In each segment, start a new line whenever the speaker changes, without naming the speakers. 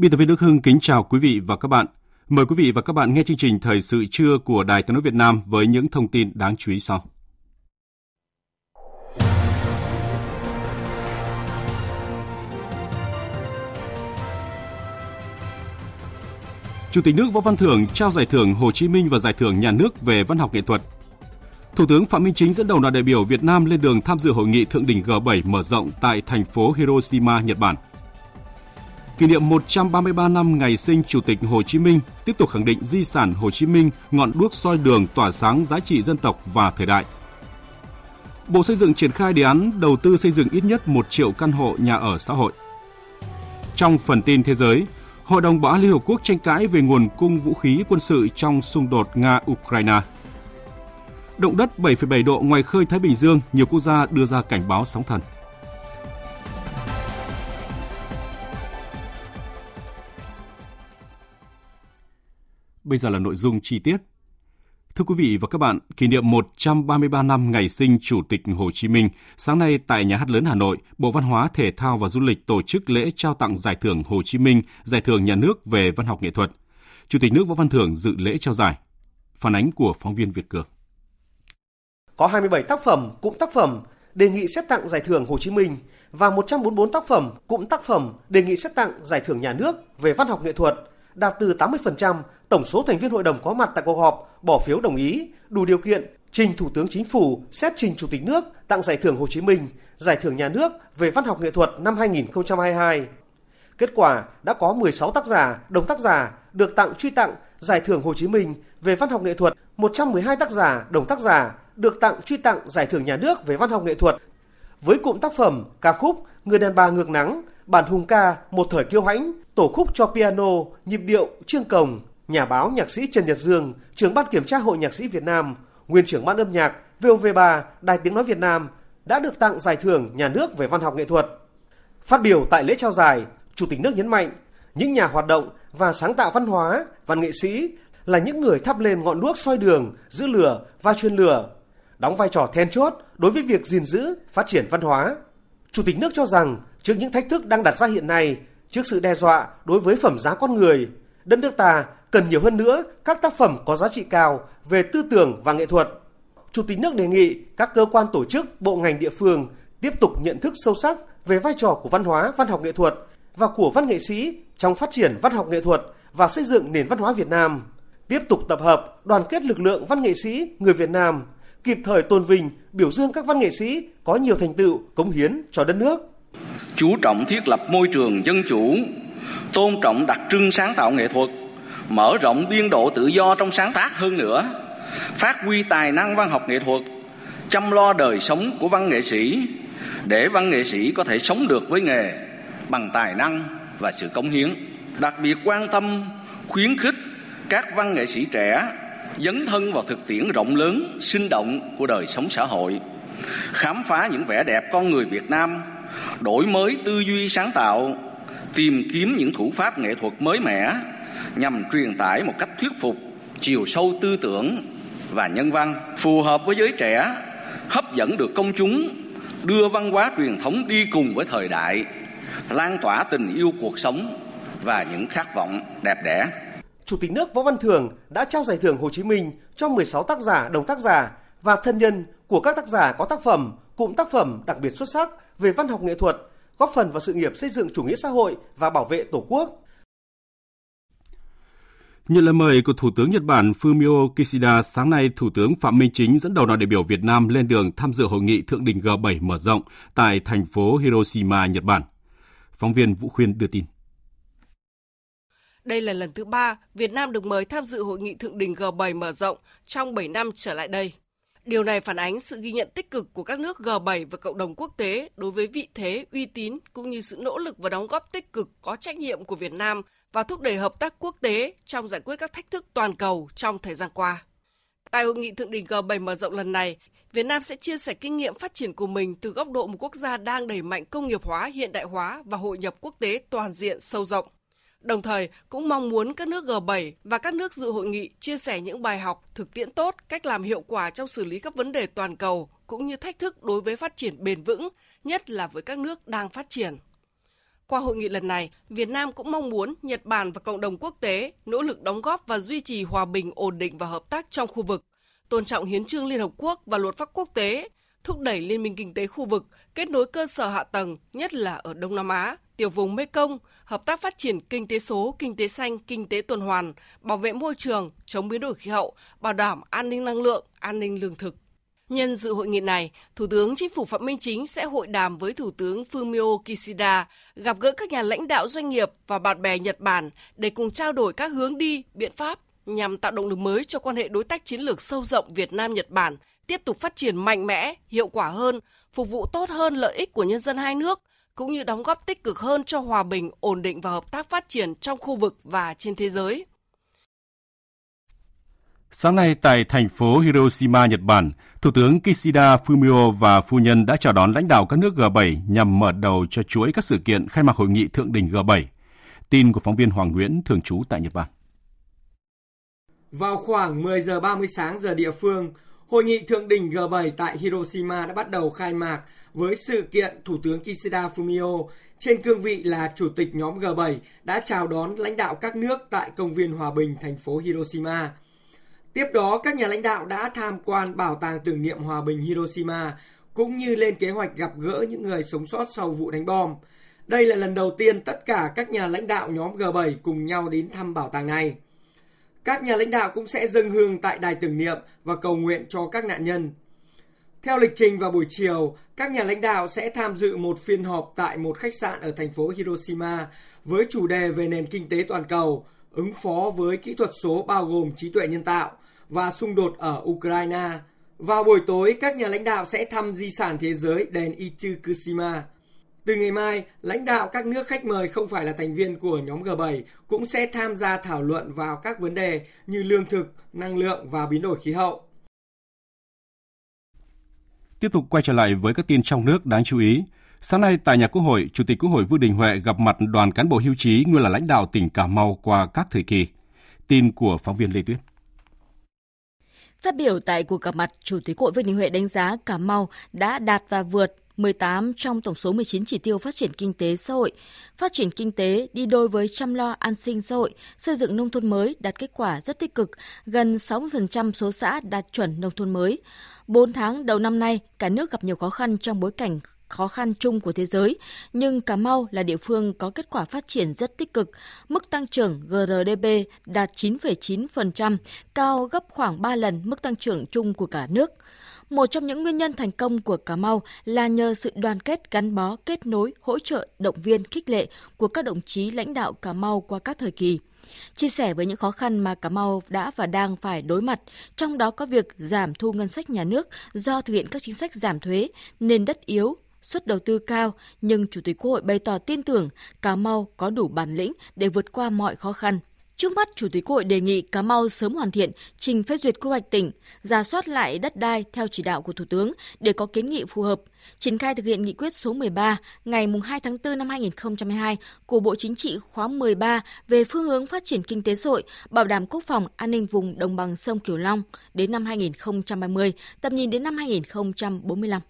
Biên tập viên Đức Hưng kính chào quý vị và các bạn. Mời quý vị và các bạn nghe chương trình Thời sự trưa của Đài Tiếng nói Việt Nam với những thông tin đáng chú ý sau. Chủ tịch nước Võ Văn Thưởng trao giải thưởng Hồ Chí Minh và giải thưởng nhà nước về văn học nghệ thuật. Thủ tướng Phạm Minh Chính dẫn đầu đoàn đại biểu Việt Nam lên đường tham dự hội nghị thượng đỉnh G7 mở rộng tại thành phố Hiroshima, Nhật Bản. Kỷ niệm 133 năm ngày sinh Chủ tịch Hồ Chí Minh tiếp tục khẳng định di sản Hồ Chí Minh ngọn đuốc soi đường tỏa sáng giá trị dân tộc và thời đại. Bộ Xây dựng triển khai đề án đầu tư xây dựng ít nhất 1 triệu căn hộ nhà ở xã hội. Trong phần tin thế giới, Hội đồng Bảo an Liên Hợp Quốc tranh cãi về nguồn cung vũ khí quân sự trong xung đột Nga-Ukraine. Động đất 7,7 độ ngoài khơi Thái Bình Dương, nhiều quốc gia đưa ra cảnh báo sóng thần. Bây giờ là nội dung chi tiết. Thưa quý vị và các bạn, kỷ niệm 133 năm ngày sinh Chủ tịch Hồ Chí Minh, sáng nay tại Nhà hát lớn Hà Nội, Bộ Văn hóa, Thể thao và Du lịch tổ chức lễ trao tặng giải thưởng Hồ Chí Minh, giải thưởng nhà nước về văn học nghệ thuật. Chủ tịch nước Võ Văn Thưởng dự lễ trao giải. Phản ánh của phóng viên Việt Cường.
Có 27 tác phẩm, cụm tác phẩm đề nghị xét tặng giải thưởng Hồ Chí Minh và 144 tác phẩm, cụm tác phẩm đề nghị xét tặng giải thưởng nhà nước về văn học nghệ thuật, đạt từ 80% tổng số thành viên hội đồng có mặt tại cuộc họp bỏ phiếu đồng ý, đủ điều kiện trình Thủ tướng Chính phủ xét trình Chủ tịch nước tặng giải thưởng Hồ Chí Minh, giải thưởng nhà nước về văn học nghệ thuật năm 2022. Kết quả đã có 16 tác giả, đồng tác giả được tặng truy tặng giải thưởng Hồ Chí Minh về văn học nghệ thuật, 112 tác giả, đồng tác giả được tặng truy tặng giải thưởng nhà nước về văn học nghệ thuật. Với cụm tác phẩm ca khúc Người đàn bà ngược nắng, bản hùng ca Một thời kiêu hãnh, tổ khúc cho piano, nhịp điệu Trương Cồng, nhà báo nhạc sĩ Trần Nhật Dương, trưởng ban kiểm tra Hội Nhạc sĩ Việt Nam, nguyên trưởng ban âm nhạc VOV3 Đài Tiếng Nói Việt Nam đã được tặng giải thưởng nhà nước về văn học nghệ thuật. Phát biểu tại lễ trao giải, Chủ tịch nước nhấn mạnh những nhà hoạt động và sáng tạo văn hóa, văn nghệ sĩ là những người thắp lên ngọn đuốc soi đường, giữ lửa và truyền lửa, đóng vai trò then chốt đối với việc gìn giữ, phát triển văn hóa. Chủ tịch nước cho rằng trước những thách thức đang đặt ra hiện nay, trước sự đe dọa đối với phẩm giá con người, đất nước ta cần nhiều hơn nữa các tác phẩm có giá trị cao về tư tưởng và nghệ thuật. Chủ tịch nước đề nghị các cơ quan tổ chức, bộ ngành địa phương tiếp tục nhận thức sâu sắc về vai trò của văn hóa, văn học nghệ thuật và của văn nghệ sĩ trong phát triển văn học nghệ thuật và xây dựng nền văn hóa Việt Nam. Tiếp tục tập hợp, đoàn kết lực lượng văn nghệ sĩ người Việt Nam, kịp thời tôn vinh, biểu dương các văn nghệ sĩ có nhiều thành tựu, cống hiến cho đất nước.
Chú trọng thiết lập môi trường dân chủ, tôn trọng đặc trưng sáng tạo nghệ thuật, mở rộng biên độ tự do trong sáng tác hơn nữa, phát huy tài năng văn học nghệ thuật, chăm lo đời sống của văn nghệ sĩ để văn nghệ sĩ có thể sống được với nghề bằng tài năng và sự cống hiến. Đặc biệt quan tâm khuyến khích các văn nghệ sĩ trẻ dấn thân vào thực tiễn rộng lớn, sinh động của đời sống xã hội, khám phá những vẻ đẹp con người Việt Nam, đổi mới tư duy sáng tạo, tìm kiếm những thủ pháp nghệ thuật mới mẻ nhằm truyền tải một cách thuyết phục chiều sâu tư tưởng và nhân văn phù hợp với giới trẻ hấp dẫn được công chúng đưa văn hóa truyền thống đi cùng với thời đại lan tỏa tình yêu cuộc sống và những khát vọng đẹp đẽ.
Chủ tịch nước Võ Văn Thưởng đã trao giải thưởng Hồ Chí Minh cho 16 tác giả, đồng tác giả và thân nhân của các tác giả có tác phẩm, cụm tác phẩm đặc biệt xuất sắc về văn học nghệ thuật, góp phần vào sự nghiệp xây dựng chủ nghĩa xã hội và bảo vệ Tổ quốc.
Nhận lời mời của Thủ tướng Nhật Bản Fumio Kishida, sáng nay Thủ tướng Phạm Minh Chính dẫn đầu đoàn đại biểu Việt Nam lên đường tham dự hội nghị thượng đỉnh G7 mở rộng tại thành phố Hiroshima, Nhật Bản. Phóng viên Vũ Khuyên đưa tin.
Đây là lần thứ ba Việt Nam được mời tham dự hội nghị thượng đỉnh G7 mở rộng trong 7 năm trở lại đây. Điều này phản ánh sự ghi nhận tích cực của các nước G7 và cộng đồng quốc tế đối với vị thế, uy tín cũng như sự nỗ lực và đóng góp tích cực có trách nhiệm của Việt Nam và thúc đẩy hợp tác quốc tế trong giải quyết các thách thức toàn cầu trong thời gian qua. Tại hội nghị thượng đỉnh G7 mở rộng lần này, Việt Nam sẽ chia sẻ kinh nghiệm phát triển của mình từ góc độ một quốc gia đang đẩy mạnh công nghiệp hóa, hiện đại hóa và hội nhập quốc tế toàn diện sâu rộng. Đồng thời, cũng mong muốn các nước G7 và các nước dự hội nghị chia sẻ những bài học, thực tiễn tốt, cách làm hiệu quả trong xử lý các vấn đề toàn cầu cũng như thách thức đối với phát triển bền vững, nhất là với các nước đang phát triển. Qua hội nghị lần này, Việt Nam cũng mong muốn Nhật Bản và cộng đồng quốc tế nỗ lực đóng góp và duy trì hòa bình, ổn định và hợp tác trong khu vực, tôn trọng hiến trương Liên Hợp Quốc và luật pháp quốc tế, thúc đẩy liên minh kinh tế khu vực, kết nối cơ sở hạ tầng, nhất là ở Đông Nam Á, tiểu vùng Mekong, hợp tác phát triển kinh tế số, kinh tế xanh, kinh tế tuần hoàn, bảo vệ môi trường, chống biến đổi khí hậu, bảo đảm an ninh năng lượng, an ninh lương thực. Nhân dự hội nghị này, Thủ tướng Chính phủ Phạm Minh Chính sẽ hội đàm với Thủ tướng Fumio Kishida, gặp gỡ các nhà lãnh đạo doanh nghiệp và bạn bè Nhật Bản để cùng trao đổi các hướng đi, biện pháp nhằm tạo động lực mới cho quan hệ đối tác chiến lược sâu rộng Việt Nam-Nhật Bản tiếp tục phát triển mạnh mẽ, hiệu quả hơn, phục vụ tốt hơn lợi ích của nhân dân hai nước, cũng như đóng góp tích cực hơn cho hòa bình, ổn định và hợp tác phát triển trong khu vực và trên thế giới.
Sáng nay tại thành phố Hiroshima, Nhật Bản, Thủ tướng Kishida Fumio và phu nhân đã chào đón lãnh đạo các nước G7 nhằm mở đầu cho chuỗi các sự kiện khai mạc hội nghị thượng đỉnh G7. Tin của phóng viên Hoàng Nguyễn thường trú tại Nhật Bản.
Vào khoảng 10 giờ 30 sáng giờ địa phương, hội nghị thượng đỉnh G7 tại Hiroshima đã bắt đầu khai mạc với sự kiện Thủ tướng Kishida Fumio trên cương vị là chủ tịch nhóm G7 đã chào đón lãnh đạo các nước tại công viên Hòa Bình thành phố Hiroshima. Tiếp đó, các nhà lãnh đạo đã tham quan bảo tàng tưởng niệm hòa bình Hiroshima cũng như lên kế hoạch gặp gỡ những người sống sót sau vụ đánh bom. Đây là lần đầu tiên tất cả các nhà lãnh đạo nhóm G7 cùng nhau đến thăm bảo tàng này. Các nhà lãnh đạo cũng sẽ dâng hương tại đài tưởng niệm và cầu nguyện cho các nạn nhân. Theo lịch trình vào buổi chiều, các nhà lãnh đạo sẽ tham dự một phiên họp tại một khách sạn ở thành phố Hiroshima với chủ đề về nền kinh tế toàn cầu, ứng phó với kỹ thuật số bao gồm trí tuệ nhân tạo và xung đột ở Ukraine. Vào buổi tối, các nhà lãnh đạo sẽ thăm di sản thế giới đền Ichikushima. Từ ngày mai, lãnh đạo các nước khách mời không phải là thành viên của nhóm G7 cũng sẽ tham gia thảo luận vào các vấn đề như lương thực, năng lượng và biến đổi khí hậu.
Tiếp tục quay trở lại với các tin trong nước đáng chú ý. Sáng nay tại nhà Quốc hội, Chủ tịch Quốc hội Vương Đình Huệ gặp mặt đoàn cán bộ hưu trí nguyên là lãnh đạo tỉnh Cà Mau qua các thời kỳ. Tin của phóng viên Lê Tuyết.
Phát biểu tại cuộc gặp mặt, Chủ tịch Hội Vương Đình Huệ đánh giá Cà Mau đã đạt và vượt 18 trong tổng số 19 chỉ tiêu phát triển kinh tế xã hội. Phát triển kinh tế đi đôi với chăm lo an sinh xã hội, xây dựng nông thôn mới đạt kết quả rất tích cực, gần 60% số xã đạt chuẩn nông thôn mới. 4 tháng đầu năm nay, cả nước gặp nhiều khó khăn trong bối cảnh khó khăn chung của thế giới, nhưng Cà Mau là địa phương có kết quả phát triển rất tích cực. Mức tăng trưởng GRDP đạt 9,9%, cao gấp khoảng 3 lần mức tăng trưởng chung của cả nước. Một trong những nguyên nhân thành công của Cà Mau là nhờ sự đoàn kết gắn bó, kết nối, hỗ trợ, động viên, khích lệ của các đồng chí lãnh đạo Cà Mau qua các thời kỳ. Chia sẻ với những khó khăn mà Cà Mau đã và đang phải đối mặt, trong đó có việc giảm thu ngân sách nhà nước do thực hiện các chính sách giảm thuế, nền đất yếu, suất đầu tư cao, nhưng Chủ tịch Quốc hội bày tỏ tin tưởng Cà Mau có đủ bản lĩnh để vượt qua mọi khó khăn. Trước mắt, Chủ tịch Quốc hội đề nghị Cà Mau sớm hoàn thiện trình phê duyệt quy hoạch tỉnh, ra soát lại đất đai theo chỉ đạo của Thủ tướng để có kiến nghị phù hợp, triển khai thực hiện nghị quyết số 13 ngày 2 tháng 4 năm 2022 của Bộ Chính trị khóa 13 về phương hướng phát triển kinh tế xã hội, bảo đảm quốc phòng an ninh vùng đồng bằng sông kiều Long đến năm 2030, tầm nhìn đến năm 2045.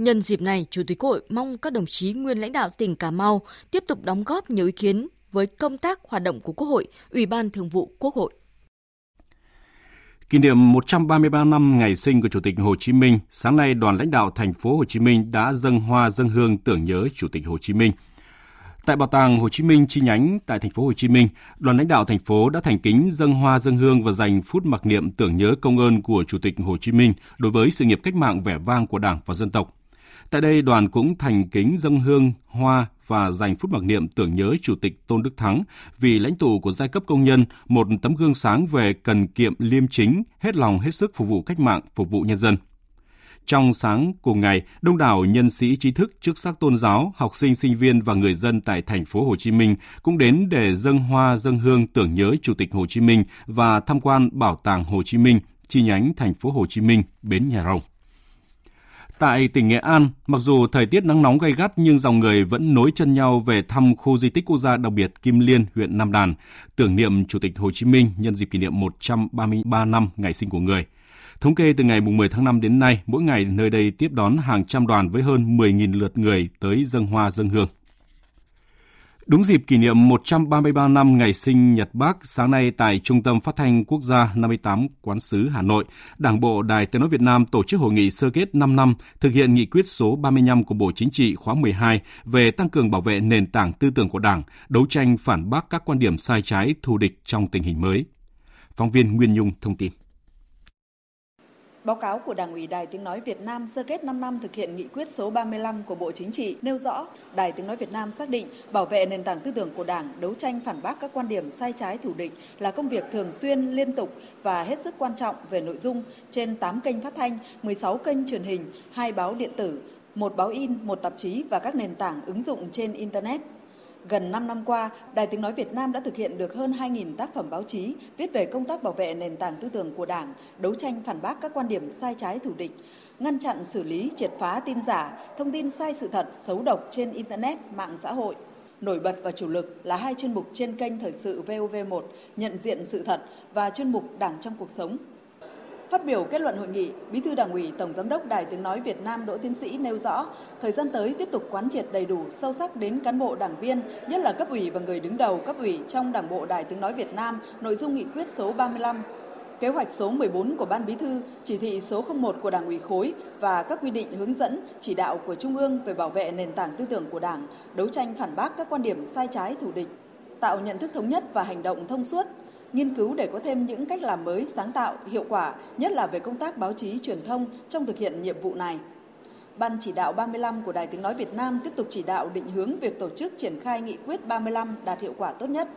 Nhân dịp này, Chủ tịch Quốc hội mong các đồng chí nguyên lãnh đạo tỉnh Cà Mau tiếp tục đóng góp nhiều ý kiến với công tác hoạt động của Quốc hội, Ủy ban Thường vụ Quốc hội.
Kỷ niệm 133 năm ngày sinh của Chủ tịch Hồ Chí Minh, sáng nay đoàn lãnh đạo thành phố Hồ Chí Minh đã dâng hoa dâng hương tưởng nhớ Chủ tịch Hồ Chí Minh. Tại Bảo tàng Hồ Chí Minh chi nhánh tại thành phố Hồ Chí Minh, đoàn lãnh đạo thành phố đã thành kính dâng hoa dâng hương và dành phút mặc niệm tưởng nhớ công ơn của Chủ tịch Hồ Chí Minh đối với sự nghiệp cách mạng vẻ vang của Đảng và dân tộc. Tại đây, đoàn cũng thành kính dâng hương, hoa và dành phút mặc niệm tưởng nhớ Chủ tịch Tôn Đức Thắng vì lãnh tụ của giai cấp công nhân, một tấm gương sáng về cần kiệm liêm chính, hết lòng hết sức phục vụ cách mạng, phục vụ nhân dân. Trong sáng cùng ngày, đông đảo nhân sĩ trí thức, chức sắc tôn giáo, học sinh, sinh viên và người dân tại thành phố Hồ Chí Minh cũng đến để dâng hoa dâng hương tưởng nhớ Chủ tịch Hồ Chí Minh và tham quan Bảo tàng Hồ Chí Minh, chi nhánh thành phố Hồ Chí Minh, Bến Nhà Rồng. Tại tỉnh Nghệ An, mặc dù thời tiết nắng nóng gay gắt nhưng dòng người vẫn nối chân nhau về thăm khu di tích quốc gia đặc biệt Kim Liên, huyện Nam Đàn, tưởng niệm Chủ tịch Hồ Chí Minh nhân dịp kỷ niệm 133 năm ngày sinh của người. Thống kê từ ngày 10 tháng 5 đến nay, mỗi ngày nơi đây tiếp đón hàng trăm đoàn với hơn 10.000 lượt người tới dân hoa dân hương. Đúng dịp kỷ niệm 133 năm ngày sinh Nhật Bác, sáng nay tại Trung tâm Phát thanh Quốc gia 58 Quán sứ Hà Nội, Đảng bộ Đài Tiếng nói Việt Nam tổ chức hội nghị sơ kết 5 năm thực hiện nghị quyết số 35 của Bộ Chính trị khóa 12 về tăng cường bảo vệ nền tảng tư tưởng của Đảng, đấu tranh phản bác các quan điểm sai trái thù địch trong tình hình mới. Phóng viên Nguyên Nhung thông tin.
Báo cáo của Đảng ủy Đài Tiếng Nói Việt Nam sơ kết 5 năm thực hiện nghị quyết số 35 của Bộ Chính trị nêu rõ Đài Tiếng Nói Việt Nam xác định bảo vệ nền tảng tư tưởng của Đảng, đấu tranh phản bác các quan điểm sai trái thù địch là công việc thường xuyên, liên tục và hết sức quan trọng về nội dung trên 8 kênh phát thanh, 16 kênh truyền hình, hai báo điện tử, một báo in, một tạp chí và các nền tảng ứng dụng trên Internet. Gần 5 năm qua, Đài Tiếng Nói Việt Nam đã thực hiện được hơn 2.000 tác phẩm báo chí viết về công tác bảo vệ nền tảng tư tưởng của Đảng, đấu tranh phản bác các quan điểm sai trái thù địch, ngăn chặn xử lý triệt phá tin giả, thông tin sai sự thật, xấu độc trên Internet, mạng xã hội. Nổi bật và chủ lực là hai chuyên mục trên kênh Thời sự VOV1, nhận diện sự thật và chuyên mục Đảng trong cuộc sống, Phát biểu kết luận hội nghị, Bí thư Đảng ủy Tổng giám đốc Đài Tiếng nói Việt Nam Đỗ Tiến Sĩ nêu rõ, thời gian tới tiếp tục quán triệt đầy đủ, sâu sắc đến cán bộ đảng viên, nhất là cấp ủy và người đứng đầu cấp ủy trong Đảng bộ Đài Tiếng nói Việt Nam, nội dung nghị quyết số 35 Kế hoạch số 14 của Ban Bí thư, chỉ thị số 01 của Đảng ủy khối và các quy định hướng dẫn, chỉ đạo của Trung ương về bảo vệ nền tảng tư tưởng của Đảng, đấu tranh phản bác các quan điểm sai trái thù địch, tạo nhận thức thống nhất và hành động thông suốt, nghiên cứu để có thêm những cách làm mới, sáng tạo, hiệu quả, nhất là về công tác báo chí truyền thông trong thực hiện nhiệm vụ này. Ban chỉ đạo 35 của Đài Tiếng Nói Việt Nam tiếp tục chỉ đạo định hướng việc tổ chức triển khai nghị quyết 35 đạt hiệu quả tốt nhất.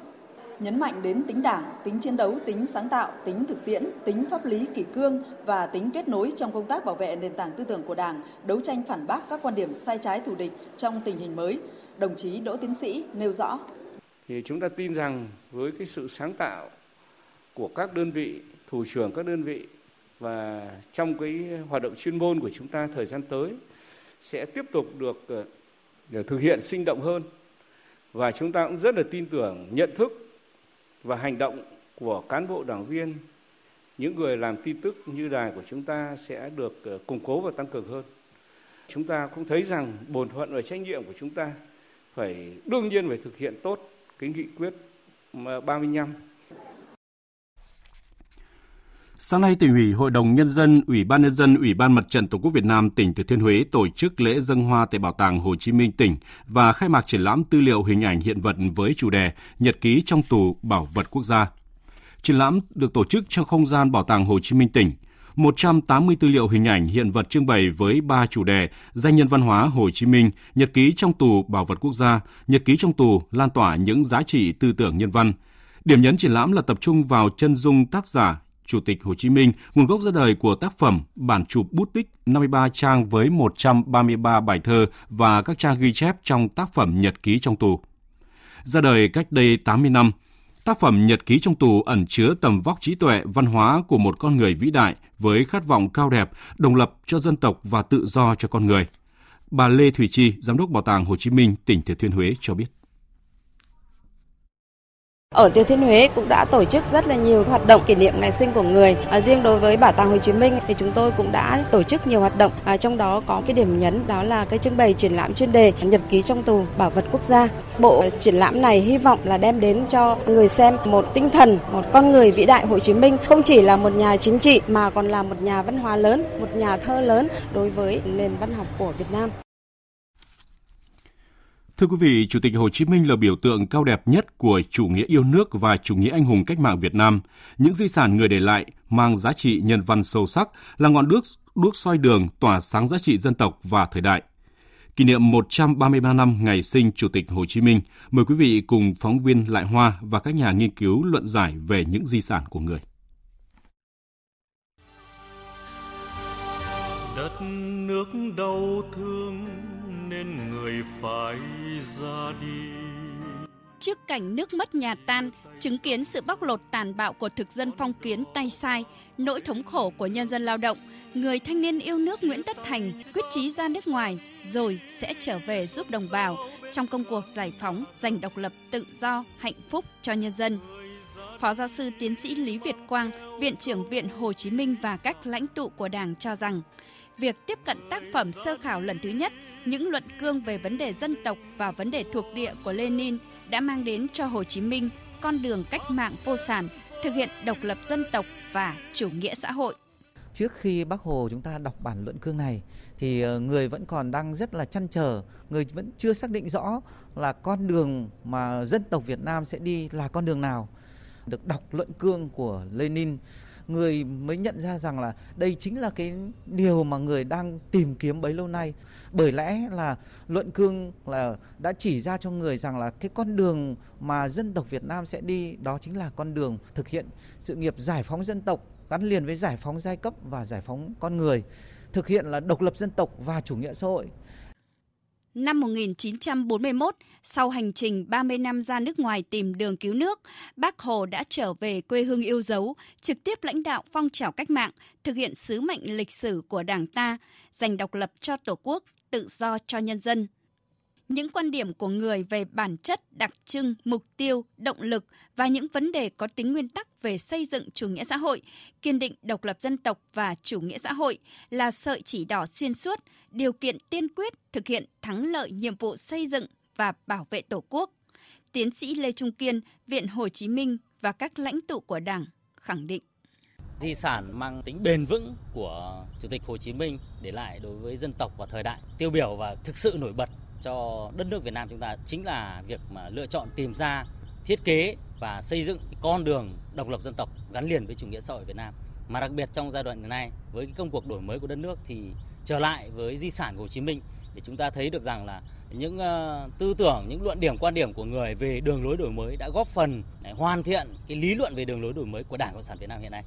Nhấn mạnh đến tính đảng, tính chiến đấu, tính sáng tạo, tính thực tiễn, tính pháp lý kỷ cương và tính kết nối trong công tác bảo vệ nền tảng tư tưởng của Đảng, đấu tranh phản bác các quan điểm sai trái thù địch trong tình hình mới. Đồng chí Đỗ Tiến Sĩ nêu rõ.
Thì chúng ta tin rằng với cái sự sáng tạo của các đơn vị, thủ trưởng các đơn vị và trong cái hoạt động chuyên môn của chúng ta thời gian tới sẽ tiếp tục được ờ, để thực hiện sinh động hơn. Và chúng ta cũng rất là tin tưởng nhận thức và hành động của cán bộ đảng viên những người làm tin tức như đài của chúng ta sẽ được ờ, củng cố và tăng cường hơn. Chúng ta cũng thấy rằng bổn phận và trách nhiệm của chúng ta phải đương nhiên phải thực hiện tốt cái nghị quyết 35
Sáng nay, tỉnh ủy, Hội đồng Nhân dân, Ủy ban Nhân dân, Ủy ban Mặt trận Tổ quốc Việt Nam tỉnh Thừa Thiên Huế tổ chức lễ dân hoa tại Bảo tàng Hồ Chí Minh tỉnh và khai mạc triển lãm tư liệu hình ảnh hiện vật với chủ đề Nhật ký trong tù bảo vật quốc gia. Triển lãm được tổ chức trong không gian Bảo tàng Hồ Chí Minh tỉnh. 180 tư liệu hình ảnh hiện vật trưng bày với 3 chủ đề Danh nhân văn hóa Hồ Chí Minh, Nhật ký trong tù bảo vật quốc gia, Nhật ký trong tù lan tỏa những giá trị tư tưởng nhân văn. Điểm nhấn triển lãm là tập trung vào chân dung tác giả, Chủ tịch Hồ Chí Minh, nguồn gốc ra đời của tác phẩm bản chụp bút tích 53 trang với 133 bài thơ và các trang ghi chép trong tác phẩm Nhật ký trong tù. Ra đời cách đây 80 năm, tác phẩm Nhật ký trong tù ẩn chứa tầm vóc trí tuệ văn hóa của một con người vĩ đại với khát vọng cao đẹp, đồng lập cho dân tộc và tự do cho con người. Bà Lê Thủy Chi, Giám đốc Bảo tàng Hồ Chí Minh, tỉnh Thừa Thiên Huế cho biết.
Ở Thừa Thiên Huế cũng đã tổ chức rất là nhiều hoạt động kỷ niệm ngày sinh của người. À, riêng đối với Bảo tàng Hồ Chí Minh thì chúng tôi cũng đã tổ chức nhiều hoạt động. À, trong đó có cái điểm nhấn đó là cái trưng bày triển lãm chuyên đề Nhật ký trong tù bảo vật quốc gia. Bộ triển lãm này hy vọng là đem đến cho người xem một tinh thần, một con người vĩ đại Hồ Chí Minh không chỉ là một nhà chính trị mà còn là một nhà văn hóa lớn, một nhà thơ lớn đối với nền văn học của Việt Nam.
Thưa quý vị, Chủ tịch Hồ Chí Minh là biểu tượng cao đẹp nhất của chủ nghĩa yêu nước và chủ nghĩa anh hùng cách mạng Việt Nam. Những di sản người để lại mang giá trị nhân văn sâu sắc là ngọn đuốc đuốc soi đường tỏa sáng giá trị dân tộc và thời đại. Kỷ niệm 133 năm ngày sinh Chủ tịch Hồ Chí Minh, mời quý vị cùng phóng viên Lại Hoa và các nhà nghiên cứu luận giải về những di sản của người.
Đất nước đau thương nên người phải ra đi.
Trước cảnh nước mất nhà tan, chứng kiến sự bóc lột tàn bạo của thực dân phong kiến tay sai, nỗi thống khổ của nhân dân lao động, người thanh niên yêu nước Nguyễn Tất Thành quyết chí ra nước ngoài rồi sẽ trở về giúp đồng bào trong công cuộc giải phóng, giành độc lập tự do, hạnh phúc cho nhân dân. Phó giáo sư tiến sĩ Lý Việt Quang, Viện trưởng Viện Hồ Chí Minh và các lãnh tụ của Đảng cho rằng, việc tiếp cận tác phẩm sơ khảo lần thứ nhất, những luận cương về vấn đề dân tộc và vấn đề thuộc địa của Lenin đã mang đến cho Hồ Chí Minh con đường cách mạng vô sản, thực hiện độc lập dân tộc và chủ nghĩa xã hội.
Trước khi Bác Hồ chúng ta đọc bản luận cương này thì ờ, người vẫn còn đang rất là chăn trở, người vẫn chưa xác định rõ là con đường mà dân tộc Việt Nam sẽ đi là con đường nào. Được đọc luận cương của Lenin người mới nhận ra rằng là đây chính là cái điều mà người đang tìm kiếm bấy lâu nay. Bởi lẽ là luận cương là đã chỉ ra cho người rằng là cái con đường mà dân tộc Việt Nam sẽ đi, đó chính là con đường thực hiện sự nghiệp giải phóng dân tộc, gắn liền với giải phóng giai cấp và giải phóng con người, thực hiện là độc lập dân tộc và chủ nghĩa xã hội.
Năm 1941, sau hành trình 30 năm ra nước ngoài tìm đường cứu nước, Bác Hồ đã trở về quê hương yêu dấu, trực tiếp lãnh đạo phong trào cách mạng, thực hiện sứ mệnh lịch sử của Đảng ta, giành độc lập cho Tổ quốc, tự do cho nhân dân những quan điểm của người về bản chất, đặc trưng, mục tiêu, động lực và những vấn đề có tính nguyên tắc về xây dựng chủ nghĩa xã hội, kiên định độc lập dân tộc và chủ nghĩa xã hội là sợi chỉ đỏ xuyên suốt, điều kiện tiên quyết thực hiện thắng lợi nhiệm vụ xây dựng và bảo vệ Tổ quốc. Tiến sĩ Lê Trung Kiên, Viện Hồ Chí Minh và các lãnh tụ của Đảng khẳng định
di sản mang tính bền vững của Chủ tịch Hồ Chí Minh để lại đối với dân tộc và thời đại tiêu biểu và thực sự nổi bật cho đất nước Việt Nam chúng ta chính là việc mà lựa chọn tìm ra thiết kế và xây dựng con đường độc lập dân tộc gắn liền với chủ nghĩa xã hội Việt Nam. Mà đặc biệt trong giai đoạn hiện nay với cái công cuộc đổi mới của đất nước thì trở lại với di sản của Hồ Chí Minh để chúng ta thấy được rằng là những uh, tư tưởng, những luận điểm, quan điểm của người về đường lối đổi mới đã góp phần để hoàn thiện cái lý luận về đường lối đổi mới của Đảng Cộng sản Việt Nam hiện nay.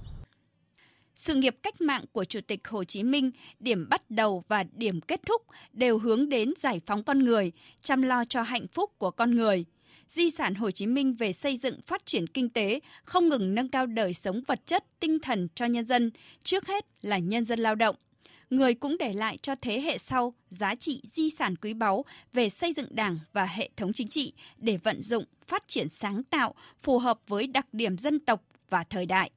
Sự nghiệp cách mạng của Chủ tịch Hồ Chí Minh, điểm bắt đầu và điểm kết thúc đều hướng đến giải phóng con người, chăm lo cho hạnh phúc của con người. Di sản Hồ Chí Minh về xây dựng phát triển kinh tế không ngừng nâng cao đời sống vật chất, tinh thần cho nhân dân, trước hết là nhân dân lao động. Người cũng để lại cho thế hệ sau giá trị di sản quý báu về xây dựng đảng và hệ thống chính trị để vận dụng, phát triển sáng tạo, phù hợp với đặc điểm dân tộc và thời đại.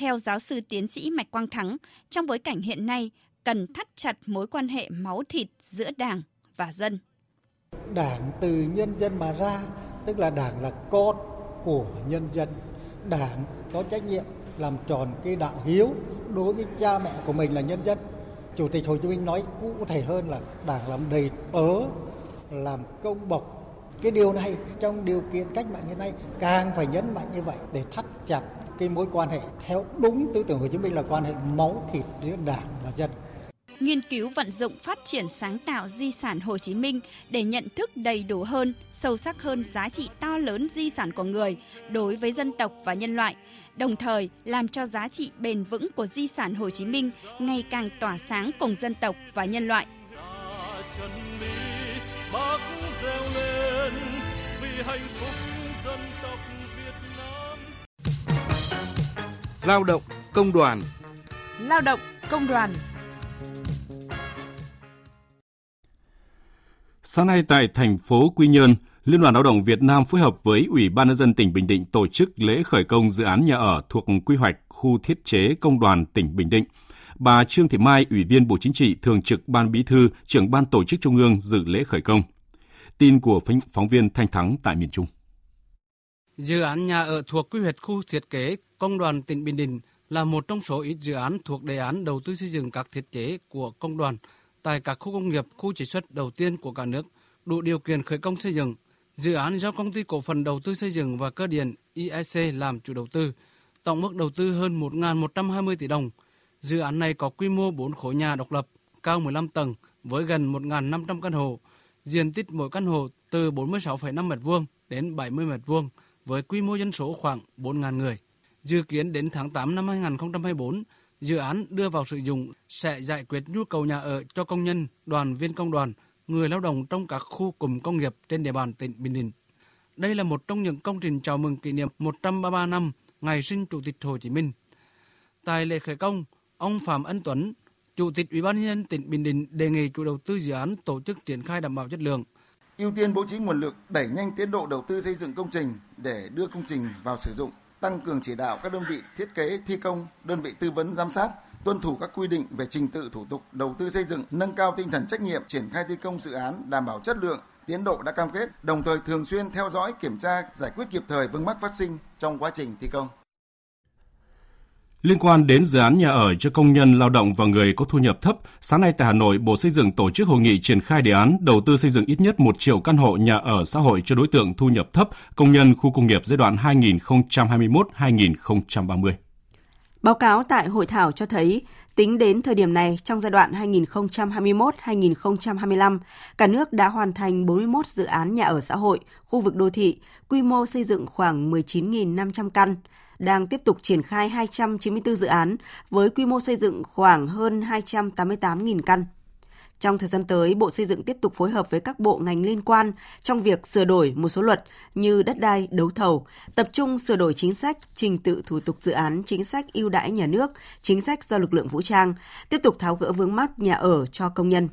Theo giáo sư tiến sĩ Mạch Quang Thắng, trong bối cảnh hiện nay, cần thắt chặt mối quan hệ máu thịt giữa Đảng và dân.
Đảng từ nhân dân mà ra, tức là Đảng là con của nhân dân. Đảng có trách nhiệm làm tròn cái đạo hiếu đối với cha mẹ của mình là nhân dân. Chủ tịch Hồ Chí Minh nói cụ thể hơn là Đảng làm đầy tớ, làm công bộc. Cái điều này trong điều kiện cách mạng hiện nay càng phải nhấn mạnh như vậy để thắt chặt cái mối quan hệ theo đúng tư tưởng Hồ Chí Minh là quan hệ máu thịt giữa Đảng và dân
nghiên cứu vận dụng phát triển sáng tạo di sản Hồ Chí Minh để nhận thức đầy đủ hơn, sâu sắc hơn giá trị to lớn di sản của người đối với dân tộc và nhân loại, đồng thời làm cho giá trị bền vững của di sản Hồ Chí Minh ngày càng tỏa sáng cùng dân tộc và nhân loại.
Lao động công đoàn
Lao động công đoàn
Sáng nay tại thành phố Quy Nhơn, Liên đoàn Lao động Việt Nam phối hợp với Ủy ban nhân dân tỉnh Bình Định tổ chức lễ khởi công dự án nhà ở thuộc quy hoạch khu thiết chế công đoàn tỉnh Bình Định. Bà Trương Thị Mai, Ủy viên Bộ Chính trị, Thường trực Ban Bí thư, trưởng Ban Tổ chức Trung ương dự lễ khởi công. Tin của phóng viên Thanh Thắng tại miền Trung.
Dự án nhà ở thuộc quy hoạch khu thiết kế công đoàn tỉnh Bình Định là một trong số ít dự án thuộc đề án đầu tư xây dựng các thiết chế của công đoàn tại các khu công nghiệp, khu chế xuất đầu tiên của cả nước đủ điều kiện khởi công xây dựng. Dự án do công ty cổ phần đầu tư xây dựng và cơ điện IEC làm chủ đầu tư, tổng mức đầu tư hơn 1.120 tỷ đồng. Dự án này có quy mô 4 khối nhà độc lập, cao 15 tầng với gần 1.500 căn hộ, diện tích mỗi căn hộ từ 46,5 m2 đến 70 m2 với quy mô dân số khoảng 4.000 người. Dự kiến đến tháng 8 năm 2024, dự án đưa vào sử dụng sẽ giải quyết nhu cầu nhà ở cho công nhân, đoàn viên công đoàn, người lao động trong các khu cụm công nghiệp trên địa bàn tỉnh Bình Định. Đây là một trong những công trình chào mừng kỷ niệm 133 năm ngày sinh Chủ tịch Hồ Chí Minh. Tại lễ khởi công, ông Phạm Ân Tuấn, Chủ tịch Ủy ban nhân dân tỉnh Bình Định đề nghị chủ đầu tư dự án tổ chức triển khai đảm bảo chất lượng,
ưu tiên bố trí nguồn lực đẩy nhanh tiến độ đầu tư xây dựng công trình để đưa công trình vào sử dụng, tăng cường chỉ đạo các đơn vị thiết kế thi công, đơn vị tư vấn giám sát tuân thủ các quy định về trình tự thủ tục đầu tư xây dựng, nâng cao tinh thần trách nhiệm triển khai thi công dự án đảm bảo chất lượng, tiến độ đã cam kết, đồng thời thường xuyên theo dõi, kiểm tra, giải quyết kịp thời vướng mắc phát sinh trong quá trình thi công.
Liên quan đến dự án nhà ở cho công nhân lao động và người có thu nhập thấp, sáng nay tại Hà Nội, Bộ Xây dựng tổ chức hội nghị triển khai đề án đầu tư xây dựng ít nhất 1 triệu căn hộ nhà ở xã hội cho đối tượng thu nhập thấp, công nhân khu công nghiệp giai đoạn 2021-2030.
Báo cáo tại hội thảo cho thấy, tính đến thời điểm này, trong giai đoạn 2021-2025, cả nước đã hoàn thành 41 dự án nhà ở xã hội, khu vực đô thị, quy mô xây dựng khoảng 19.500 căn, đang tiếp tục triển khai 294 dự án với quy mô xây dựng khoảng hơn 288.000 căn. Trong thời gian tới, Bộ Xây dựng tiếp tục phối hợp với các bộ ngành liên quan trong việc sửa đổi một số luật như đất đai, đấu thầu, tập trung sửa đổi chính sách, trình tự thủ tục dự án, chính sách ưu đãi nhà nước, chính sách do lực lượng vũ trang, tiếp tục tháo gỡ vướng mắc nhà ở cho công nhân.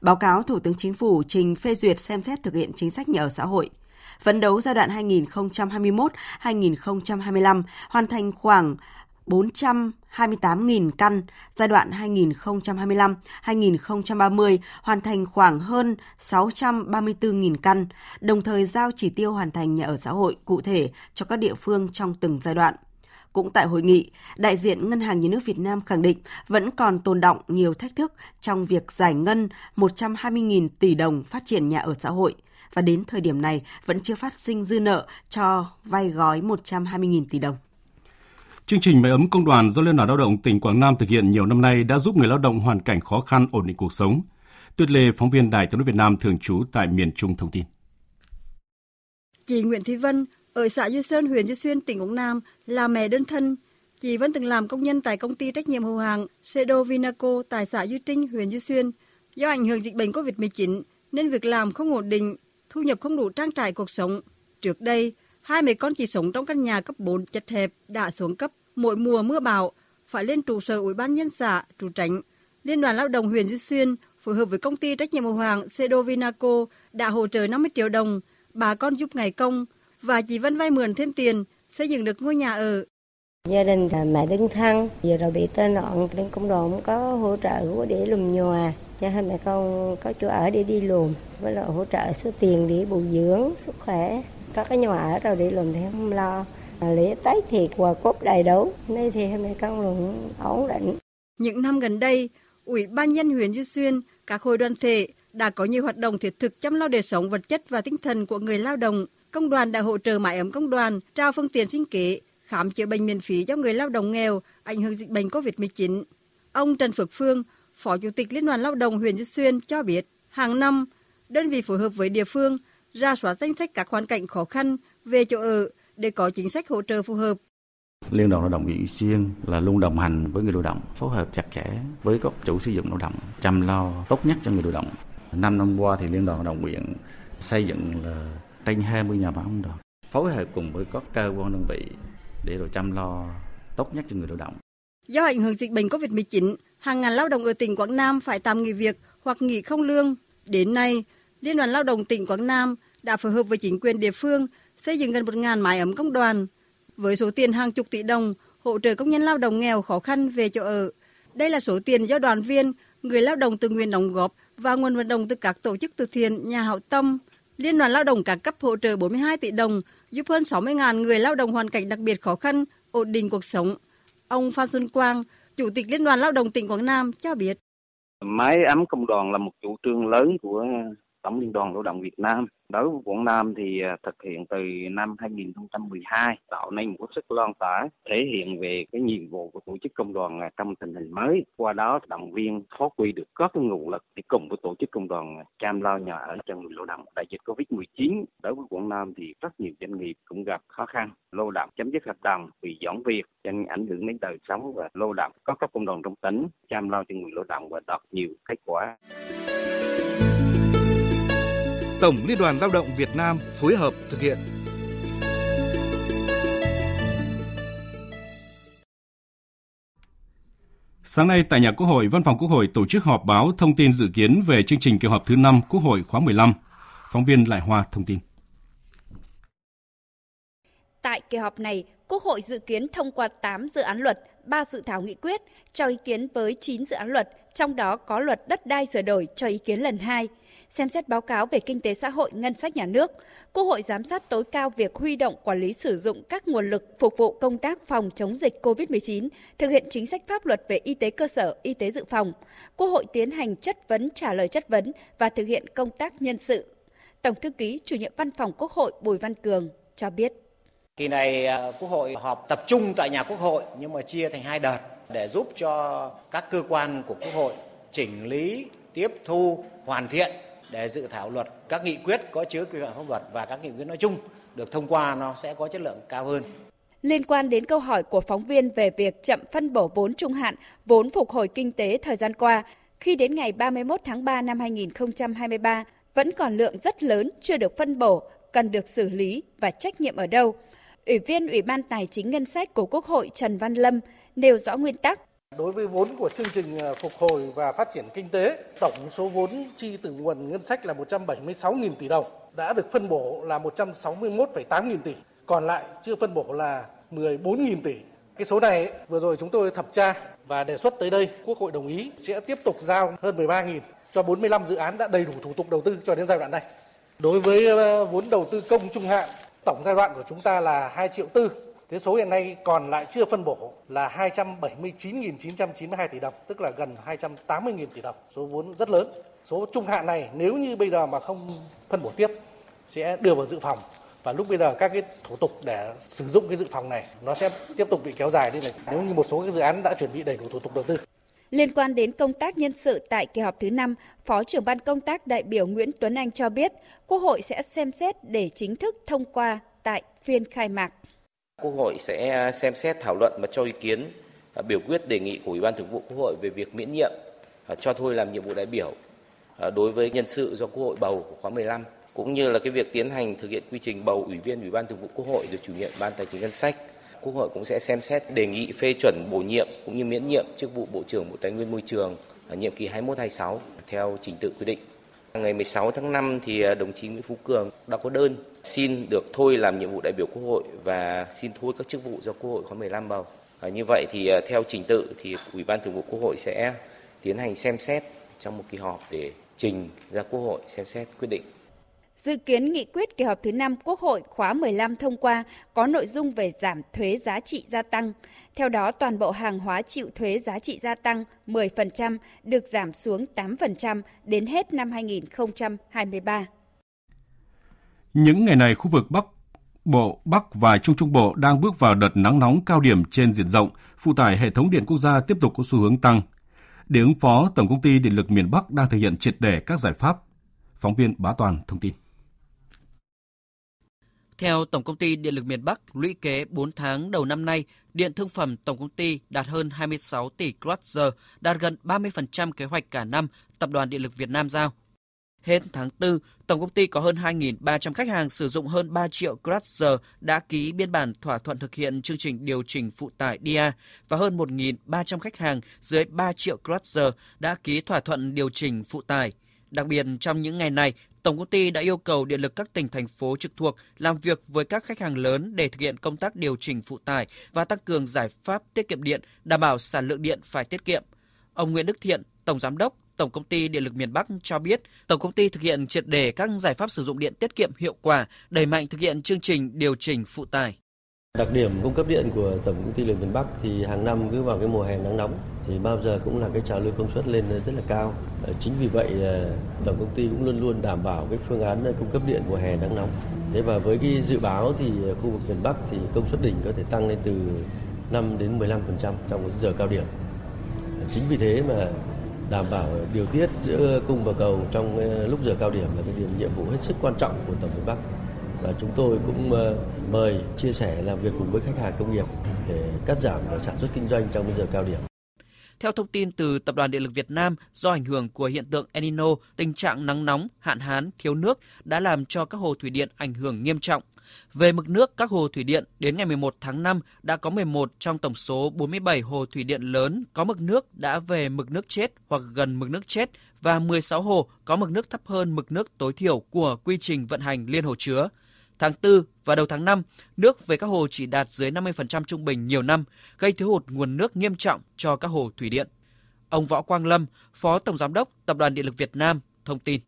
Báo cáo Thủ tướng Chính phủ trình phê duyệt xem xét thực hiện chính sách nhà ở xã hội phấn đấu giai đoạn 2021-2025 hoàn thành khoảng 428.000 căn, giai đoạn 2025-2030 hoàn thành khoảng hơn 634.000 căn, đồng thời giao chỉ tiêu hoàn thành nhà ở xã hội cụ thể cho các địa phương trong từng giai đoạn. Cũng tại hội nghị, đại diện Ngân hàng Nhà nước Việt Nam khẳng định vẫn còn tồn động nhiều thách thức trong việc giải ngân 120.000 tỷ đồng phát triển nhà ở xã hội và đến thời điểm này vẫn chưa phát sinh dư nợ cho vay gói 120.000 tỷ đồng.
Chương trình Mái ấm công đoàn do Liên đoàn Lao động tỉnh Quảng Nam thực hiện nhiều năm nay đã giúp người lao động hoàn cảnh khó khăn ổn định cuộc sống. Tuyết Lê, phóng viên Đài tiếng nói Việt Nam thường trú tại miền Trung thông tin.
Chị Nguyễn Thị Vân ở xã Duy Sơn, huyện Duy Xuyên, tỉnh Quảng Nam là mẹ đơn thân. Chị vẫn từng làm công nhân tại công ty trách nhiệm hữu hạn Sedo Vinaco tại xã Duy Trinh, huyện Duy Xuyên. Do ảnh hưởng dịch bệnh COVID-19 nên việc làm không ổn định, thu nhập không đủ trang trải cuộc sống. Trước đây, hai mẹ con chỉ sống trong căn nhà cấp 4 chật hẹp đã xuống cấp mỗi mùa mưa bão phải lên trụ sở ủy ban nhân xã trụ tránh. Liên đoàn Lao động huyện Duy Xuyên phối hợp với công ty trách nhiệm hữu hạn Cedo Vinaco đã hỗ trợ 50 triệu đồng, bà con giúp ngày công và chị Vân vay mượn thêm tiền xây dựng được ngôi nhà ở.
Gia đình là mẹ đơn thân, giờ rồi bị tai nạn, nên công đoàn có hỗ trợ của để lùm nhòa cho hai mẹ con có chỗ ở để đi lùm, với lại hỗ trợ số tiền để bồi dưỡng sức khỏe, có cái nhà ở rồi để lùm thì không lo. Lễ Tết thì quà cốt đầy đủ, nên thì hai mẹ con luôn ổn định.
Những năm gần đây, Ủy ban nhân huyện Duy Xuyên, các hội đoàn thể đã có nhiều hoạt động thiết thực chăm lo đời sống vật chất và tinh thần của người lao động. Công đoàn đã hỗ trợ mái ấm công đoàn, trao phương tiện sinh kế, khám chữa bệnh miễn phí cho người lao động nghèo ảnh hưởng dịch bệnh COVID-19. Ông Trần Phước Phương, Phó Chủ tịch Liên đoàn Lao động huyện Duy Xuyên cho biết, hàng năm, đơn vị phối hợp với địa phương ra soát danh sách các hoàn cảnh khó khăn về chỗ ở để có chính sách hỗ trợ phù hợp.
Liên đoàn Lao động huyện Xuyên là luôn đồng hành với người lao động, phối hợp chặt chẽ với các chủ sử dụng lao động, chăm lo tốt nhất cho người lao động. Năm năm qua thì Liên đoàn Lao động huyện xây dựng là trên 20 nhà bán công đoàn, phối hợp cùng với các cơ quan đơn vị để rồi chăm lo tốt nhất cho người lao động.
Do ảnh hưởng dịch bệnh COVID-19, hàng ngàn lao động ở tỉnh Quảng Nam phải tạm nghỉ việc hoặc nghỉ không lương. Đến nay, Liên đoàn Lao động tỉnh Quảng Nam đã phối hợp với chính quyền địa phương xây dựng gần 1.000 mái ấm công đoàn với số tiền hàng chục tỷ đồng hỗ trợ công nhân lao động nghèo khó khăn về chỗ ở. Đây là số tiền do đoàn viên, người lao động tự nguyện đóng góp và nguồn vận động từ các tổ chức từ thiện, nhà hảo tâm. Liên đoàn Lao động các cấp hỗ trợ 42 tỷ đồng, giúp hơn 60.000 người lao động hoàn cảnh đặc biệt khó khăn, ổn định cuộc sống. Ông Phan Xuân Quang, Chủ tịch Liên đoàn Lao động tỉnh Quảng Nam cho biết.
Mái ấm công đoàn là một chủ trương lớn của
Tổng Liên đoàn Lao động Việt Nam. Đối với Quảng Nam thì à, thực hiện từ năm 2012 tạo nên một sức lan tỏa thể hiện về cái nhiệm vụ của tổ chức công đoàn à, trong tình hình mới. Qua đó, động viên, phát huy được các cái nguồn lực để cùng với tổ chức công đoàn à, chăm lo nhà ở cho người lao động. Đại dịch Covid-19 đối với Quảng Nam thì rất nhiều doanh nghiệp cũng gặp khó khăn. Lao động chấm dứt hợp đồng vì giãn việc cho nên ảnh hưởng đến đời sống và lao động. Có các công đoàn trong tỉnh chăm lo cho người lao động và đạt nhiều kết quả.
Tổng Liên đoàn Lao động Việt Nam phối hợp thực hiện.
Sáng nay tại nhà Quốc hội, Văn phòng Quốc hội tổ chức họp báo thông tin dự kiến về chương trình kỳ họp thứ 5 Quốc hội khóa 15. Phóng viên Lại Hoa thông tin.
Tại kỳ họp này, Quốc hội dự kiến thông qua 8 dự án luật, 3 dự thảo nghị quyết, cho ý kiến với 9 dự án luật, trong đó có luật đất đai sửa đổi cho ý kiến lần 2, xem xét báo cáo về kinh tế xã hội ngân sách nhà nước. Quốc hội giám sát tối cao việc huy động quản lý sử dụng các nguồn lực phục vụ công tác phòng chống dịch COVID-19, thực hiện chính sách pháp luật về y tế cơ sở, y tế dự phòng. Quốc hội tiến hành chất vấn trả lời chất vấn và thực hiện công tác nhân sự. Tổng thư ký chủ nhiệm văn phòng Quốc hội Bùi Văn Cường cho biết.
Kỳ này à, Quốc hội họp tập trung tại nhà Quốc hội nhưng mà chia thành hai đợt để giúp cho các cơ quan của Quốc hội chỉnh lý, tiếp thu, hoàn thiện để dự thảo luật các nghị quyết có chứa quy phạm pháp luật và các nghị quyết nói chung được thông qua nó sẽ có chất lượng cao hơn.
Liên quan đến câu hỏi của phóng viên về việc chậm phân bổ vốn trung hạn, vốn phục hồi kinh tế thời gian qua, khi đến ngày 31 tháng 3 năm 2023 vẫn còn lượng rất lớn chưa được phân bổ, cần được xử lý và trách nhiệm ở đâu. Ủy viên Ủy ban Tài chính Ngân sách của Quốc hội Trần Văn Lâm nêu rõ nguyên tắc
Đối với vốn của chương trình à, phục hồi và phát triển kinh tế, tổng số vốn chi từ nguồn ngân sách là 176.000 tỷ đồng, đã được phân bổ là 161,8 nghìn tỷ, còn lại chưa phân bổ là 14.000 tỷ. Cái số này vừa rồi chúng tôi thẩm tra và đề xuất tới đây Quốc hội đồng ý sẽ tiếp tục giao hơn 13.000 cho 45 dự án đã đầy đủ thủ tục đầu tư cho đến giai đoạn này. Đối với à, vốn đầu tư công trung hạn, tổng giai đoạn của chúng ta là 2 triệu tư Thế số hiện nay còn lại chưa phân bổ là 279.992 tỷ đồng, tức là gần 280.000 tỷ đồng, số vốn rất lớn. Số trung hạn này nếu như bây giờ mà không phân bổ tiếp sẽ đưa vào dự phòng và lúc bây giờ các cái thủ tục để sử dụng cái dự phòng này nó sẽ tiếp tục bị kéo dài đi này nếu như một số cái dự án đã chuẩn bị đầy đủ thủ tục đầu tư.
Liên quan đến công tác nhân sự tại kỳ họp thứ 5, Phó trưởng ban công tác đại biểu Nguyễn Tuấn Anh cho biết, Quốc hội sẽ xem xét để chính thức thông qua tại phiên khai mạc.
Quốc hội sẽ à, xem xét thảo luận và cho ý kiến à, biểu quyết đề nghị của Ủy ban Thường vụ Quốc hội về việc miễn nhiệm à, cho thôi làm nhiệm vụ đại biểu đối với nhân sự do Quốc hội bầu của khóa 15 cũng như là cái việc tiến hành thực hiện quy trình bầu ủy viên Ủy ban Thường vụ Quốc hội được chủ nhiệm Ban Tài chính Ngân sách. Quốc hội cũng sẽ xem xét đề nghị phê chuẩn bổ nhiệm cũng như miễn nhiệm chức vụ Bộ trưởng Bộ Tài nguyên Môi trường ở nhiệm kỳ 21-26 theo trình tự quy định. Ngày 16 tháng 5 thì đồng chí Nguyễn Phú Cường đã có đơn xin được thôi làm nhiệm vụ đại biểu Quốc hội và xin thôi các chức vụ do Quốc hội khóa 15 bầu. À, như vậy thì à, theo trình tự thì Ủy ban Thường vụ Quốc hội sẽ tiến hành xem xét trong một kỳ họp để trình ra Quốc hội xem xét quyết định.
Dự kiến nghị quyết kỳ họp thứ 5 Quốc hội khóa 15 thông qua có nội dung về giảm thuế giá trị gia tăng. Theo đó, toàn bộ hàng hóa chịu thuế giá trị gia tăng 10% được giảm xuống 8% đến hết năm 2023.
Những ngày này, khu vực Bắc Bộ, Bắc và Trung Trung Bộ đang bước vào đợt nắng nóng cao điểm trên diện rộng, phụ tải hệ thống điện quốc gia tiếp tục có xu hướng tăng. Để ứng phó, Tổng công ty Điện lực miền Bắc đang thực hiện triệt để các giải pháp. Phóng viên Bá Toàn thông tin.
Theo Tổng công ty Điện lực miền Bắc, lũy kế 4 tháng đầu năm nay, điện thương phẩm Tổng công ty đạt hơn 26 tỷ kWh, đạt gần 30% kế hoạch cả năm Tập đoàn Điện lực Việt Nam giao. Hết tháng 4, tổng công ty có hơn 2.300 khách hàng sử dụng hơn 3 triệu kWh đã ký biên bản thỏa thuận thực hiện chương trình điều chỉnh phụ tải DIA và hơn 1.300 khách hàng dưới 3 triệu kWh đã ký thỏa thuận điều chỉnh phụ tải. Đặc biệt trong những ngày này, Tổng công ty đã yêu cầu điện lực các tỉnh thành phố trực thuộc làm việc với các khách hàng lớn để thực hiện công tác điều chỉnh phụ tải và tăng cường giải pháp tiết kiệm điện, đảm bảo sản lượng điện phải tiết kiệm. Ông Nguyễn Đức Thiện, Tổng Giám đốc Tổng công ty Điện lực miền Bắc cho biết, tổng công ty thực hiện triệt đề các giải pháp sử dụng điện tiết kiệm hiệu quả, đẩy mạnh thực hiện chương trình điều chỉnh phụ tải.
Đặc điểm cung cấp điện của Tổng công ty Điện miền Bắc thì hàng năm cứ vào cái mùa hè nắng nóng thì bao giờ cũng là cái trào lưu công suất lên rất là cao. Ờ, chính vì vậy là Tổng công ty cũng luôn luôn đảm bảo cái phương án cung cấp điện mùa hè nắng nóng. Thế và với cái dự báo thì khu vực miền Bắc thì công suất đỉnh có thể tăng lên từ 5 đến 15% trong những giờ cao điểm. Chính vì thế mà đảm bảo điều tiết giữa cung và cầu trong ờ, lúc giờ cao điểm là cái điểm nhiệm vụ hết sức quan trọng của Tổng miền Bắc và chúng tôi cũng ờ, mời chia sẻ làm việc cùng với khách hàng công nghiệp để cắt giảm sản xuất kinh doanh trong giờ cao điểm.
Theo thông tin từ Tập đoàn Điện lực Việt Nam, do ảnh hưởng của hiện tượng El Nino, tình trạng nắng nóng, hạn hán, thiếu nước đã làm cho các hồ thủy điện ảnh hưởng nghiêm trọng. Về mực nước, các hồ thủy điện đến ngày 11 tháng 5 đã có 11 trong tổng số 47 hồ thủy điện lớn có mực nước đã về mực nước chết hoặc gần mực nước chết và 16 hồ có mực nước thấp hơn mực nước tối thiểu của quy trình vận hành liên hồ chứa. Tháng 4 và đầu tháng 5, nước về các hồ chỉ đạt dưới 50% trung bình nhiều năm, gây thiếu hụt nguồn nước nghiêm trọng cho các hồ thủy điện. Ông Võ Quang Lâm, Phó Tổng Giám đốc Tập đoàn Điện lực Việt Nam, thông tin.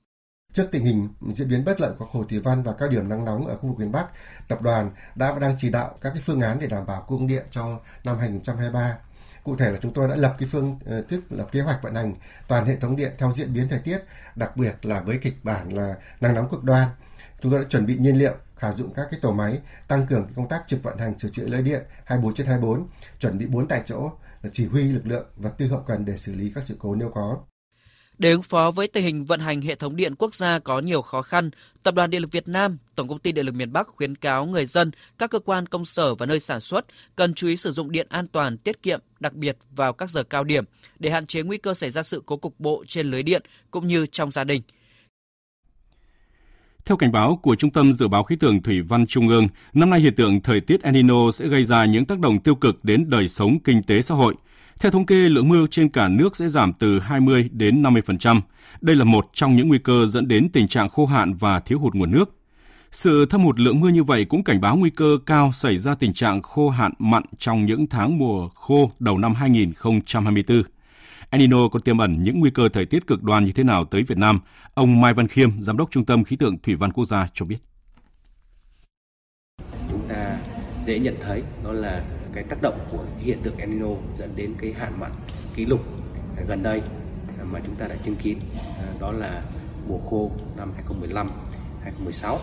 Trước tình hình diễn biến bất lợi của hồ thủy văn và các điểm nắng nóng ở khu vực miền Bắc, tập đoàn đã và đang chỉ đạo các cái phương án để đảm bảo cung điện trong năm 2023. Cụ thể là chúng tôi đã lập cái phương ờ, thức lập kế hoạch vận hành toàn hệ thống điện theo diễn biến thời tiết, đặc biệt là với kịch bản là nắng nóng cực đoan. Chúng tôi đã chuẩn bị nhiên liệu, khả dụng các cái tổ máy, tăng cường công tác trực vận hành sửa chữa lưới điện 24 trên 24, chuẩn bị 4 tại chỗ là chỉ huy lực lượng và tư hậu cần để xử lý các sự cố nếu có.
Để ứng phó với tình hình vận hành hệ thống điện quốc gia có nhiều khó khăn, Tập đoàn Điện lực Việt Nam, Tổng công ty Điện lực miền Bắc khuyến cáo người dân, các cơ quan công sở và nơi sản xuất cần chú ý sử dụng điện an toàn, tiết kiệm, đặc biệt vào các giờ cao điểm để hạn chế nguy cơ xảy ra sự cố cục bộ trên lưới điện cũng như trong gia đình.
Theo cảnh báo của Trung tâm Dự báo Khí tượng Thủy văn Trung ương, năm nay hiện tượng thời tiết El Nino sẽ gây ra những tác động tiêu cực đến đời sống kinh tế xã hội. Theo thống kê, lượng mưa trên cả nước sẽ giảm từ 20 đến 50%. Đây là một trong những nguy cơ dẫn đến tình trạng khô hạn và thiếu hụt nguồn nước. Sự thâm hụt lượng mưa như vậy cũng cảnh báo nguy cơ cao xảy ra tình trạng khô hạn mặn trong những tháng mùa khô đầu năm 2024. El Nino có tiềm ẩn những nguy cơ thời tiết cực đoan như thế nào tới Việt Nam? Ông Mai Văn Khiêm, Giám đốc Trung tâm Khí tượng Thủy văn Quốc gia cho biết.
Chúng ta dễ nhận thấy đó là cái tác động của hiện tượng El Nino dẫn đến cái hạn mặn kỷ lục gần đây mà chúng ta đã chứng kiến à, đó là mùa khô năm 2015, 2016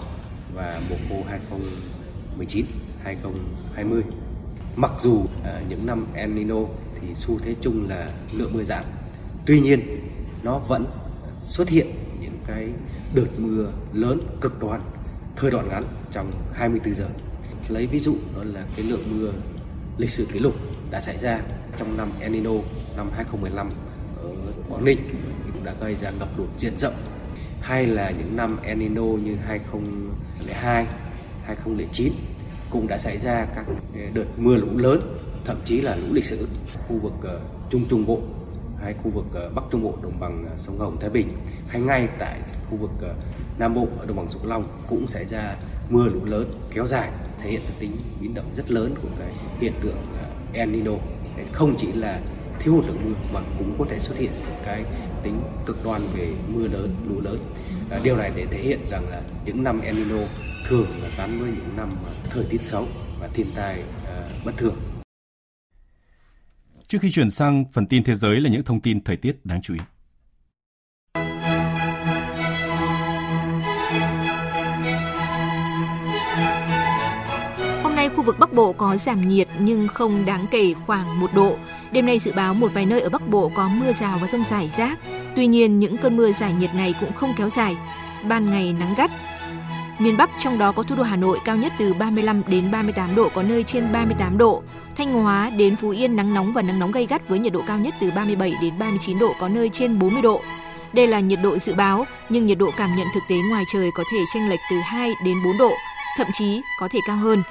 và mùa khô 2019, 2020. Mặc dù à, những năm El Nino thì xu thế chung là lượng mưa giảm. Tuy nhiên nó vẫn xuất hiện những cái đợt mưa lớn cực đoan thời đoạn ngắn trong 24 giờ. Lấy ví dụ đó là cái lượng mưa lịch sử kỷ lục đã xảy ra trong năm El Nino năm 2015 ở Quảng Ninh cũng đã gây ra ngập lụt diện rộng. Hay là những năm El Nino như 2002, 2009 cũng đã xảy ra các đợt mưa lũ lớn thậm chí là lũ lịch sử. Khu vực ờ, Trung Trung Bộ hay khu vực ờ, Bắc Trung Bộ đồng bằng ờ, sông Hồng Thái Bình hay ngay tại khu vực Nam Bộ ở đồng bằng sông Long cũng xảy ra mưa lũ lớn kéo dài, thể hiện tính biến động rất lớn của cái hiện tượng à, El Nino. Không chỉ là thiếu hụt lượng mưa mà cũng có thể xuất hiện cái tính cực đoan về mưa lớn, lũ lớn. À, điều này để thể hiện rằng là những năm El Nino thường là gắn với những năm thời tiết xấu và thiên tai à, bất thường.
Trước khi chuyển sang phần tin thế giới là những thông tin thời tiết đáng chú ý.
Vực Bắc Bộ có giảm nhiệt nhưng không đáng kể khoảng 1 độ. Đêm nay dự báo một vài nơi ở Bắc Bộ có mưa rào và rông rải rác. Tuy nhiên những cơn mưa giải nhiệt này cũng không kéo dài. Ban ngày nắng gắt, Miền Bắc trong đó có thủ đô Hà Nội cao nhất từ 35 đến 38 độ, có nơi trên 38 độ. Thanh Hóa đến Phú Yên nắng nóng và nắng nóng gay gắt với nhiệt độ cao nhất từ 37 đến 39 độ, có nơi trên 40 độ. Đây là nhiệt độ dự báo, nhưng nhiệt độ cảm nhận thực tế ngoài trời có thể chênh lệch từ 2 đến 4 độ, thậm chí có thể cao hơn.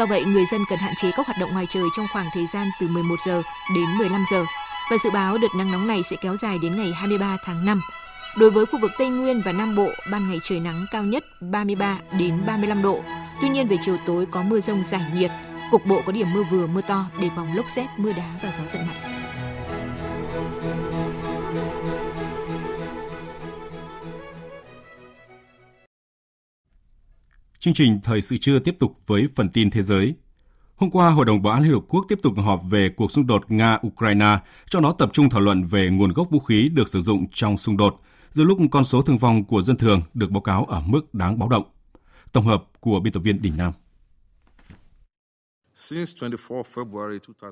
Do vậy, người dân cần hạn chế các hoạt động ngoài trời trong khoảng thời gian từ 11 giờ đến 15 giờ. Và dự báo đợt nắng nóng này sẽ kéo dài đến ngày 23 tháng 5. Đối với khu vực Tây Nguyên và Nam Bộ, ban ngày trời nắng cao nhất 33 đến 35 độ. Tuy nhiên về chiều tối có mưa rông giải nhiệt, cục bộ có điểm mưa vừa mưa to đề phòng lốc xét, mưa đá và gió giật mạnh.
Chương trình Thời sự trưa tiếp tục với phần tin thế giới. Hôm qua, Hội đồng Bảo an Liên Hợp Quốc tiếp tục họp về cuộc xung đột Nga-Ukraine, cho nó tập trung thảo luận về nguồn gốc vũ khí được sử dụng trong xung đột, giữa lúc con số thương vong của dân thường được báo cáo ở mức đáng báo động. Tổng hợp của biên tập viên Đình Nam.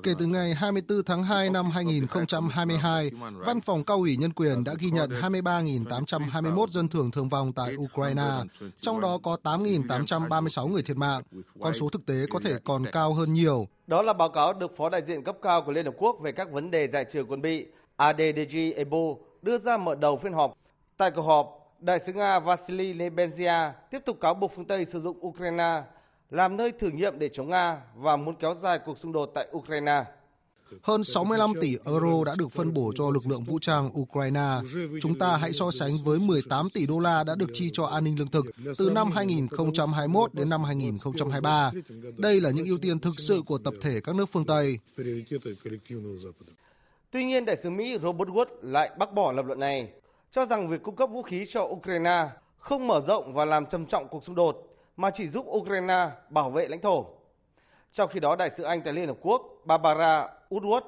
Kể từ ngày 24 tháng 2 năm 2022, Văn phòng Cao ủy Nhân quyền đã ghi nhận 23.821 dân thường thương vong tại Ukraine, trong đó có 8.836 người thiệt mạng. Con số thực tế có thể còn cao hơn nhiều.
Đó là báo cáo được Phó đại diện cấp cao của Liên Hợp Quốc về các vấn đề giải trừ quân bị ADDG Ebo đưa ra mở đầu phiên họp. Tại cuộc họp, Đại sứ Nga Vasily Nebenzia tiếp tục cáo buộc phương Tây sử dụng Ukraine làm nơi thử nghiệm để chống Nga và muốn kéo dài cuộc xung đột tại Ukraine.
Hơn 65 tỷ euro đã được phân bổ cho lực lượng vũ trang Ukraine. Chúng ta hãy so sánh với 18 tỷ đô la đã được chi cho an ninh lương thực từ năm 2021 đến năm 2023. Đây là những ưu tiên thực sự của tập thể các nước phương Tây.
Tuy nhiên, đại sứ Mỹ Robert Wood lại bác bỏ lập luận này, cho rằng việc cung cấp vũ khí cho Ukraine không mở rộng và làm trầm trọng cuộc xung đột mà chỉ giúp Ukraine bảo vệ lãnh thổ. Trong khi đó, đại sứ Anh tại Liên Hợp Quốc Barbara Woodward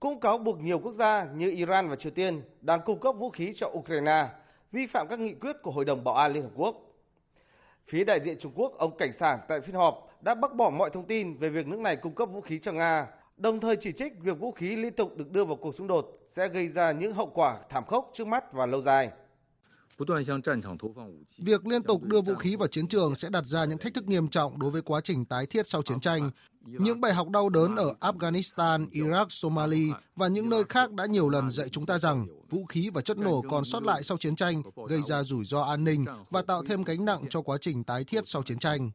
cũng cáo buộc nhiều quốc gia như Iran và Triều Tiên đang cung cấp vũ khí cho Ukraine, vi phạm các nghị quyết của Hội đồng Bảo an Liên Hợp Quốc. Phía đại diện Trung Quốc, ông Cảnh Sảng tại phiên họp đã bác bỏ mọi thông tin về việc nước này cung cấp vũ khí cho Nga, đồng thời chỉ trích việc vũ khí liên tục được đưa vào cuộc xung đột sẽ gây ra những hậu quả thảm khốc trước mắt và lâu dài.
Việc liên tục đưa vũ khí vào chiến trường sẽ đặt ra những thách thức nghiêm trọng đối với quá trình tái thiết sau chiến tranh. Những bài học đau đớn ở Afghanistan, Iraq, Somalia và những nơi khác đã nhiều lần dạy chúng ta rằng vũ khí và chất nổ còn sót lại sau chiến tranh gây ra rủi ro an ninh và tạo thêm gánh nặng cho quá trình tái thiết sau chiến tranh.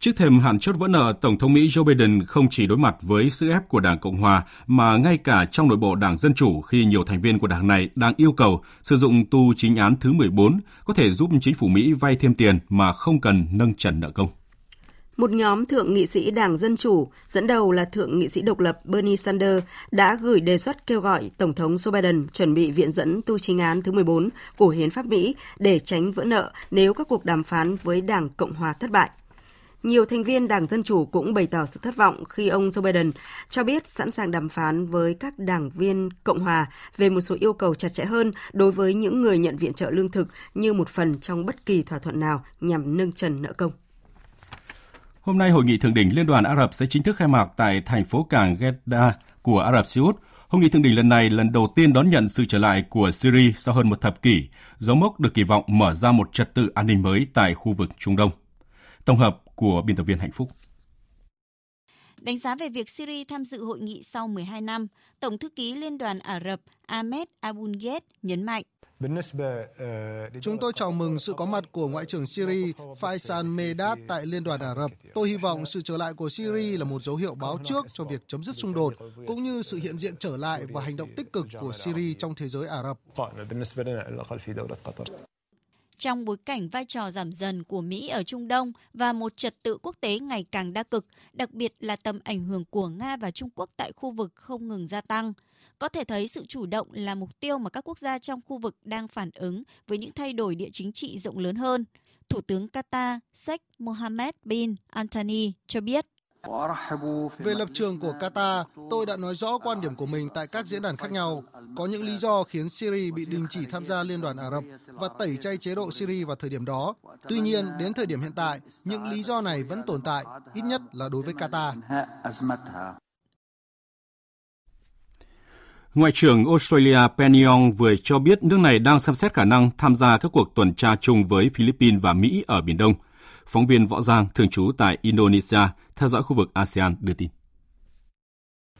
Trước thềm hạn chốt vỡ nợ, Tổng thống Mỹ Joe Biden không chỉ đối mặt với sức ép của Đảng Cộng Hòa mà ngay cả trong nội bộ Đảng Dân Chủ khi nhiều thành viên của đảng này đang yêu cầu sử dụng tu chính án thứ 14 có thể giúp chính phủ Mỹ vay thêm tiền mà không cần nâng trần nợ công.
Một nhóm thượng nghị sĩ Đảng Dân Chủ, dẫn đầu là thượng nghị sĩ độc lập Bernie Sanders, đã gửi đề xuất kêu gọi Tổng thống Joe Biden chuẩn bị viện dẫn tu chính án thứ 14 của Hiến pháp Mỹ để tránh vỡ nợ nếu các cuộc đàm phán với Đảng Cộng Hòa thất bại. Nhiều thành viên Đảng Dân Chủ cũng bày tỏ sự thất vọng khi ông Joe Biden cho biết sẵn sàng đàm phán với các đảng viên Cộng hòa về một số yêu cầu chặt chẽ hơn đối với những người nhận viện trợ lương thực như một phần trong bất kỳ thỏa thuận nào nhằm nâng trần nợ công.
Hôm nay, Hội nghị Thượng đỉnh Liên đoàn Ả Rập sẽ chính thức khai mạc tại thành phố cảng Jeddah của Ả Rập Xê Út. Hội nghị thượng đỉnh lần này lần đầu tiên đón nhận sự trở lại của Syria sau hơn một thập kỷ, dấu mốc được kỳ vọng mở ra một trật tự an ninh mới tại khu vực Trung Đông. Tổng hợp của biên tập viên Hạnh Phúc.
Đánh giá về việc Syria tham dự hội nghị sau 12 năm, Tổng thư ký Liên đoàn Ả Rập Ahmed Aboulghed nhấn mạnh.
Chúng tôi chào mừng sự có mặt của Ngoại trưởng Syria Faisal Medad tại Liên đoàn Ả Rập. Tôi hy vọng sự trở lại của Syria là một dấu hiệu báo trước cho việc chấm dứt xung đột, cũng như sự hiện diện trở lại và hành động tích cực của Syria trong thế giới Ả Rập.
Trong bối cảnh vai trò giảm dần của Mỹ ở Trung Đông và một trật tự quốc tế ngày càng đa cực, đặc biệt là tầm ảnh hưởng của Nga và Trung Quốc tại khu vực không ngừng gia tăng, có thể thấy sự chủ động là mục tiêu mà các quốc gia trong khu vực đang phản ứng với những thay đổi địa chính trị rộng lớn hơn. Thủ tướng Qatar Sheikh Mohammed bin Antani cho biết.
Về lập trường của Qatar, tôi đã nói rõ quan điểm của mình tại các diễn đàn khác nhau. Có những lý do khiến Syria bị đình chỉ tham gia Liên đoàn Ả Rập và tẩy chay chế độ Syria vào thời điểm đó. Tuy nhiên, đến thời điểm hiện tại, những lý do này vẫn tồn tại, ít nhất là đối với Qatar.
Ngoại trưởng Australia Penny Ong vừa cho biết nước này đang xem xét khả năng tham gia các cuộc tuần tra chung với Philippines và Mỹ ở Biển Đông – Phóng viên Võ Giang, thường trú tại Indonesia, theo dõi khu vực ASEAN đưa tin.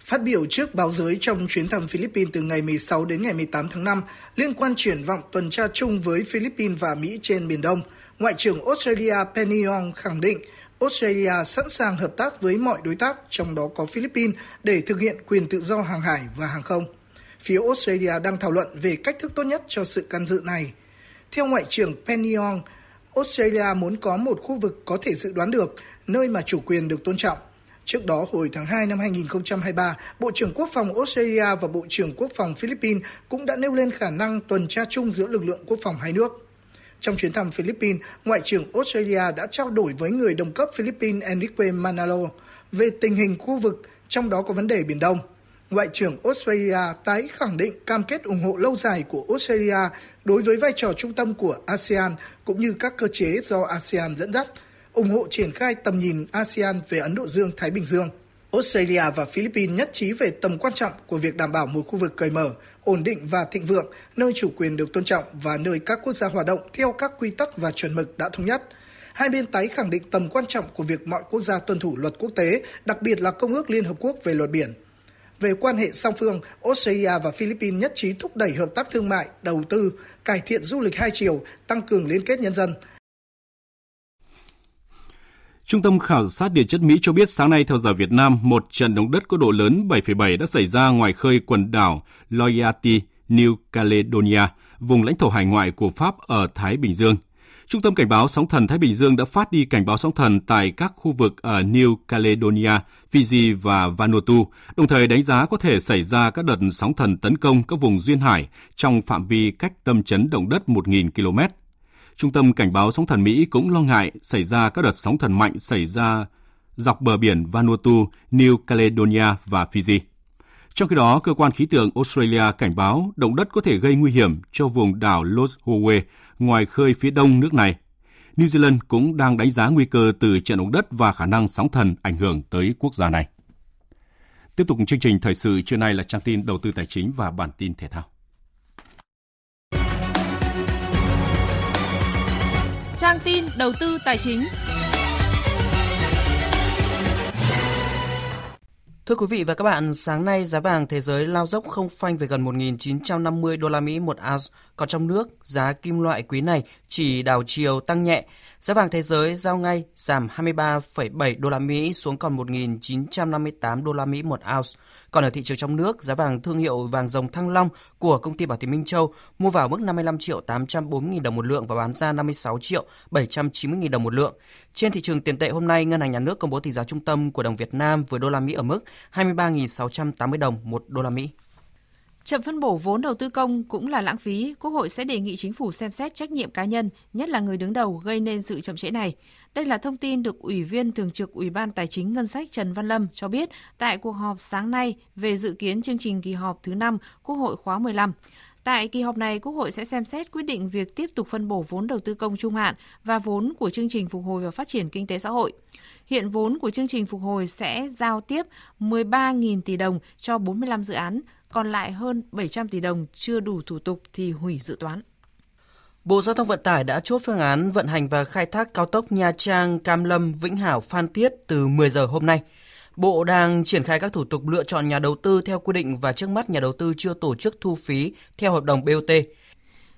Phát biểu trước báo giới trong chuyến thăm Philippines từ ngày 16 đến ngày 18 tháng 5 liên quan triển vọng tuần tra chung với Philippines và Mỹ trên Biển Đông, Ngoại trưởng Australia Penny Wong khẳng định Australia sẵn sàng hợp tác với mọi đối tác, trong đó có Philippines, để thực hiện quyền tự do hàng hải và hàng không. Phía Australia đang thảo luận về cách thức tốt nhất cho sự can dự này. Theo Ngoại trưởng Penny Wong. Australia muốn có một khu vực có thể dự đoán được, nơi mà chủ quyền được tôn trọng. Trước đó, hồi tháng 2 năm 2023, Bộ trưởng Quốc phòng Australia và Bộ trưởng Quốc phòng Philippines cũng đã nêu lên khả năng tuần tra chung giữa lực lượng quốc phòng hai nước. Trong chuyến thăm Philippines, Ngoại trưởng Australia đã trao đổi với người đồng cấp Philippines Enrique Manalo về tình hình khu vực, trong đó có vấn đề Biển Đông. Ngoại trưởng Australia tái khẳng định cam kết ủng hộ lâu dài của Australia đối với vai trò trung tâm của ASEAN cũng như các cơ chế do ASEAN dẫn dắt, ủng hộ triển khai tầm nhìn ASEAN về Ấn Độ Dương-Thái Bình Dương. Australia và Philippines nhất trí về tầm quan trọng của việc đảm bảo một khu vực cởi mở, ổn định và thịnh vượng, nơi chủ quyền được tôn trọng và nơi các quốc gia hoạt động theo các quy tắc và chuẩn mực đã thống nhất. Hai bên tái khẳng định tầm quan trọng của việc mọi quốc gia tuân thủ luật quốc tế, đặc biệt là Công ước Liên Hợp Quốc về luật biển. Về quan hệ song phương, Australia và Philippines nhất trí thúc đẩy hợp tác thương mại, đầu tư, cải thiện du lịch hai chiều, tăng cường liên kết nhân dân.
Trung tâm khảo sát địa chất Mỹ cho biết sáng nay theo giờ Việt Nam, một trận động đất có độ lớn 7,7 đã xảy ra ngoài khơi quần đảo Loyalty, New Caledonia, vùng lãnh thổ hải ngoại của Pháp ở Thái Bình Dương. Trung tâm Cảnh báo Sóng thần Thái Bình Dương đã phát đi cảnh báo sóng thần tại các khu vực ở New Caledonia, Fiji và Vanuatu, đồng thời đánh giá có thể xảy ra các đợt sóng thần tấn công các vùng duyên hải trong phạm vi cách tâm chấn động đất 1.000 km. Trung tâm Cảnh báo Sóng thần Mỹ cũng lo ngại xảy ra các đợt sóng thần mạnh xảy ra dọc bờ biển Vanuatu, New Caledonia và Fiji. Trong khi đó, cơ quan khí tượng Australia cảnh báo động đất có thể gây nguy hiểm cho vùng đảo Los Howe ngoài khơi phía đông nước này. New Zealand cũng đang đánh giá nguy cơ từ trận động đất và khả năng sóng thần ảnh hưởng tới quốc gia này. Tiếp tục chương trình thời sự trưa nay là trang tin đầu tư tài chính và bản tin thể thao.
Trang tin đầu tư tài chính.
Thưa quý vị và các bạn, sáng nay giá vàng thế giới lao dốc không phanh về gần 1.950 đô la Mỹ một ounce, còn trong nước giá kim loại quý này chỉ đảo chiều tăng nhẹ. Giá vàng thế giới giao ngay giảm 23,7 đô la Mỹ xuống còn 1.958 đô la Mỹ một ounce. Còn ở thị trường trong nước, giá vàng thương hiệu vàng rồng Thăng Long của công ty Bảo Tín Minh Châu mua vào mức 55 triệu 840 000 đồng một lượng và bán ra 56 triệu 790 000 đồng một lượng. Trên thị trường tiền tệ hôm nay, Ngân hàng Nhà nước công bố tỷ giá trung tâm của đồng Việt Nam với đô la Mỹ ở mức 23.680 đồng một đô la Mỹ.
Chậm phân bổ vốn đầu tư công cũng là lãng phí, Quốc hội sẽ đề nghị chính phủ xem xét trách nhiệm cá nhân, nhất là người đứng đầu gây nên sự chậm trễ này. Đây là thông tin được Ủy viên Thường trực Ủy ban Tài chính Ngân sách Trần Văn Lâm cho biết tại cuộc họp sáng nay về dự kiến chương trình kỳ họp thứ 5 Quốc hội khóa 15. Tại kỳ họp này, Quốc hội sẽ xem xét quyết định việc tiếp tục phân bổ vốn đầu tư công trung hạn và vốn của chương trình phục hồi và phát triển kinh tế xã hội. Hiện vốn của chương trình phục hồi sẽ giao tiếp 13.000 tỷ đồng cho 45 dự án, còn lại hơn 700 tỷ đồng chưa đủ thủ tục thì hủy dự toán.
Bộ Giao thông Vận tải đã chốt phương án vận hành và khai thác cao tốc Nha Trang, Cam Lâm, Vĩnh Hảo, Phan Thiết từ 10 giờ hôm nay. Bộ đang triển khai các thủ tục lựa chọn nhà đầu tư theo quy định và trước mắt nhà đầu tư chưa tổ chức thu phí theo hợp đồng BOT.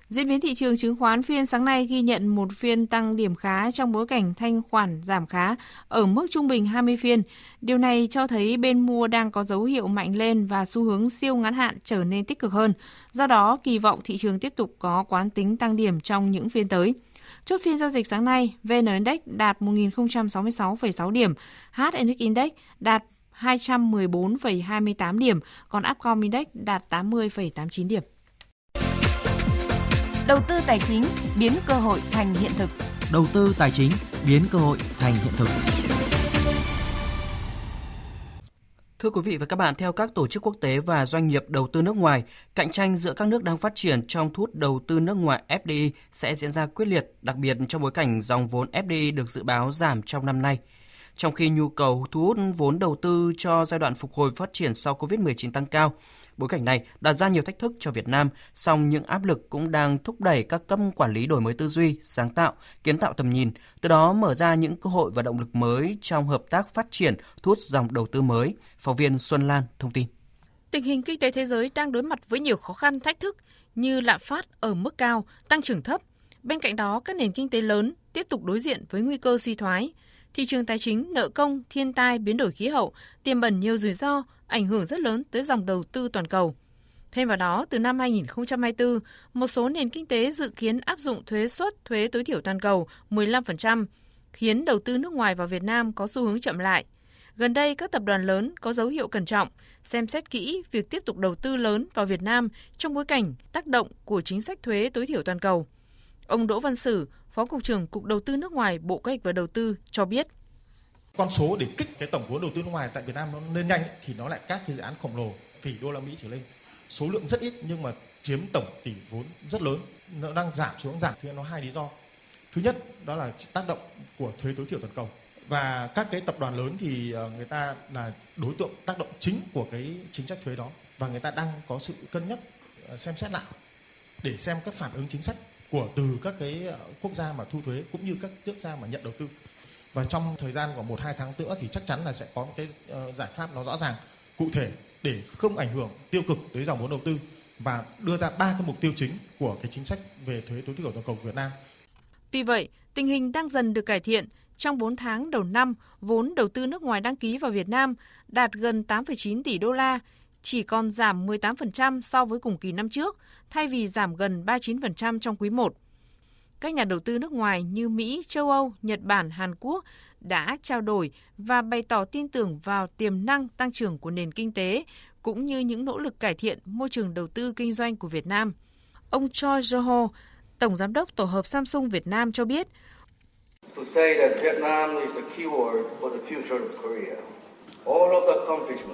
Diễn biến thị trường chứng khoán phiên sáng nay ghi nhận một phiên tăng điểm khá trong bối cảnh thanh khoản giảm khá ở mức trung bình 20 phiên. Điều này cho thấy bên mua đang có dấu hiệu mạnh lên và xu hướng siêu ngắn hạn trở nên tích cực hơn. Do đó, kỳ vọng thị trường tiếp tục có quán tính tăng điểm trong những phiên tới. Chốt phiên giao dịch sáng nay, VN Index đạt 1.066,6 điểm, HNX Index đạt 214,28 điểm, còn Upcom Index đạt 80,89 điểm.
Đầu tư tài chính biến cơ hội thành hiện thực.
Đầu tư tài chính biến cơ hội thành hiện thực. Thưa quý vị và các bạn, theo các tổ chức quốc tế và doanh nghiệp đầu tư nước ngoài, cạnh tranh giữa các nước đang phát triển trong thu hút đầu tư nước ngoài FDI sẽ diễn ra quyết liệt, đặc biệt trong bối cảnh dòng vốn FDI được dự báo giảm trong năm nay. Trong khi nhu cầu thu hút vốn đầu tư cho giai đoạn phục hồi phát triển sau COVID-19 tăng cao, Bối cảnh này đặt ra nhiều thách thức cho Việt Nam, song những áp lực cũng đang thúc đẩy các cấp quản lý đổi mới tư duy, sáng tạo, kiến tạo tầm nhìn, từ đó mở ra những cơ hội và động lực mới trong hợp tác phát triển, thu hút dòng đầu tư mới. Phóng viên Xuân Lan thông tin.
Tình hình kinh tế thế giới đang đối mặt với nhiều khó khăn, thách thức như lạm phát ở mức cao, tăng trưởng thấp. Bên cạnh đó, các nền kinh tế lớn tiếp tục đối diện với nguy cơ suy thoái. Thị trường tài chính, nợ công, thiên tai, biến đổi khí hậu tiềm ẩn nhiều rủi ro ảnh hưởng rất lớn tới dòng đầu tư toàn cầu. Thêm vào đó, từ năm 2024, một số nền kinh tế dự kiến áp dụng thuế suất thuế tối thiểu toàn cầu 15%, khiến đầu tư nước ngoài vào Việt Nam có xu hướng chậm lại. Gần đây, các tập đoàn lớn có dấu hiệu cẩn trọng, xem xét kỹ việc tiếp tục đầu tư lớn vào Việt Nam trong bối cảnh tác động của chính sách thuế tối thiểu toàn cầu. Ông Đỗ Văn Sử, Phó Cục trưởng Cục Đầu tư nước ngoài, Bộ Kế hoạch và Đầu tư cho biết.
Con số để kích cái tổng vốn đầu tư nước ngoài tại Việt Nam nó lên nhanh thì nó lại các cái dự án khổng lồ, tỷ đô la Mỹ trở lên. Số lượng rất ít nhưng mà chiếm tổng tỷ vốn rất lớn. Nó đang giảm xuống giảm thì nó hai lý do. Thứ nhất, đó là tác động của thuế tối thiểu toàn cầu và các cái tập đoàn lớn thì ờ, người ta là đối tượng tác động chính của cái chính sách thuế đó và người ta đang có sự cân nhắc ờ, xem xét lại để xem các phản ứng chính sách của từ các cái ờ, quốc gia mà thu thuế cũng như các quốc gia mà nhận đầu tư và trong thời gian của một hai tháng nữa thì chắc chắn là sẽ có một cái ờ, giải pháp nó rõ ràng cụ thể để không ảnh hưởng tiêu cực tới dòng vốn đầu tư và đưa ra ba cái mục tiêu chính của cái chính sách về thuế tối thiểu toàn cầu Việt Nam.
Tuy vậy, tình hình đang dần được cải thiện trong 4 tháng đầu năm, vốn đầu tư nước ngoài đăng ký vào Việt Nam đạt gần 8,9 tỷ đô la, chỉ còn giảm 18% so với cùng kỳ năm trước, thay vì giảm gần 39% trong quý 1. Các nhà đầu tư nước ngoài như Mỹ, châu Âu, Nhật Bản, Hàn Quốc đã trao đổi và bày tỏ tin tưởng vào tiềm năng tăng trưởng của nền kinh tế cũng như những nỗ lực cải thiện môi trường đầu tư kinh doanh của Việt Nam. Ông Choi Jo-ho, Tổng Giám đốc Tổ hợp Samsung Việt Nam cho biết, to say that Vietnam is the keyword for the future of Korea.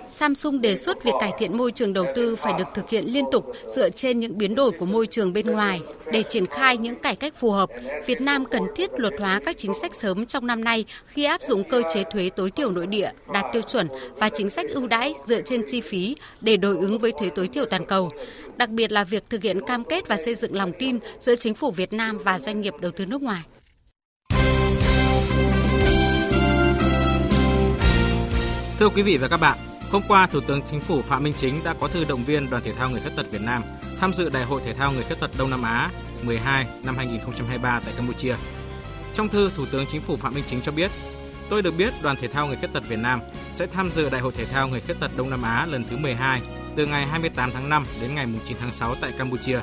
Samsung đề xuất việc cải thiện môi trường đầu tư phải được thực hiện liên tục dựa trên những biến đổi của môi trường bên ngoài. Để triển khai những cải cách phù hợp, Việt Nam cần thiết luật hóa các chính sách sớm trong năm nay khi áp dụng cơ chế thuế tối thiểu nội địa đạt tiêu chuẩn và chính sách ưu đãi dựa trên chi phí để đối ứng với thuế tối thiểu toàn cầu. Đặc biệt là việc thực hiện cam kết và xây dựng lòng tin giữa chính phủ Việt Nam và doanh nghiệp đầu tư nước ngoài.
Thưa quý vị và các bạn, hôm qua Thủ tướng Chính phủ Phạm Minh Chính đã có thư động viên Đoàn Thể thao Người khuyết tật Việt Nam tham dự Đại hội Thể thao Người khuyết tật Đông Nam Á 12 năm 2023 tại Campuchia. Trong thư, Thủ tướng Chính phủ Phạm Minh Chính cho biết, tôi được biết Đoàn Thể thao Người khuyết tật Việt Nam sẽ tham dự Đại hội Thể thao Người khuyết tật Đông Nam Á lần thứ 12 từ ngày 28 tháng 5 đến ngày 9 tháng 6 tại Campuchia.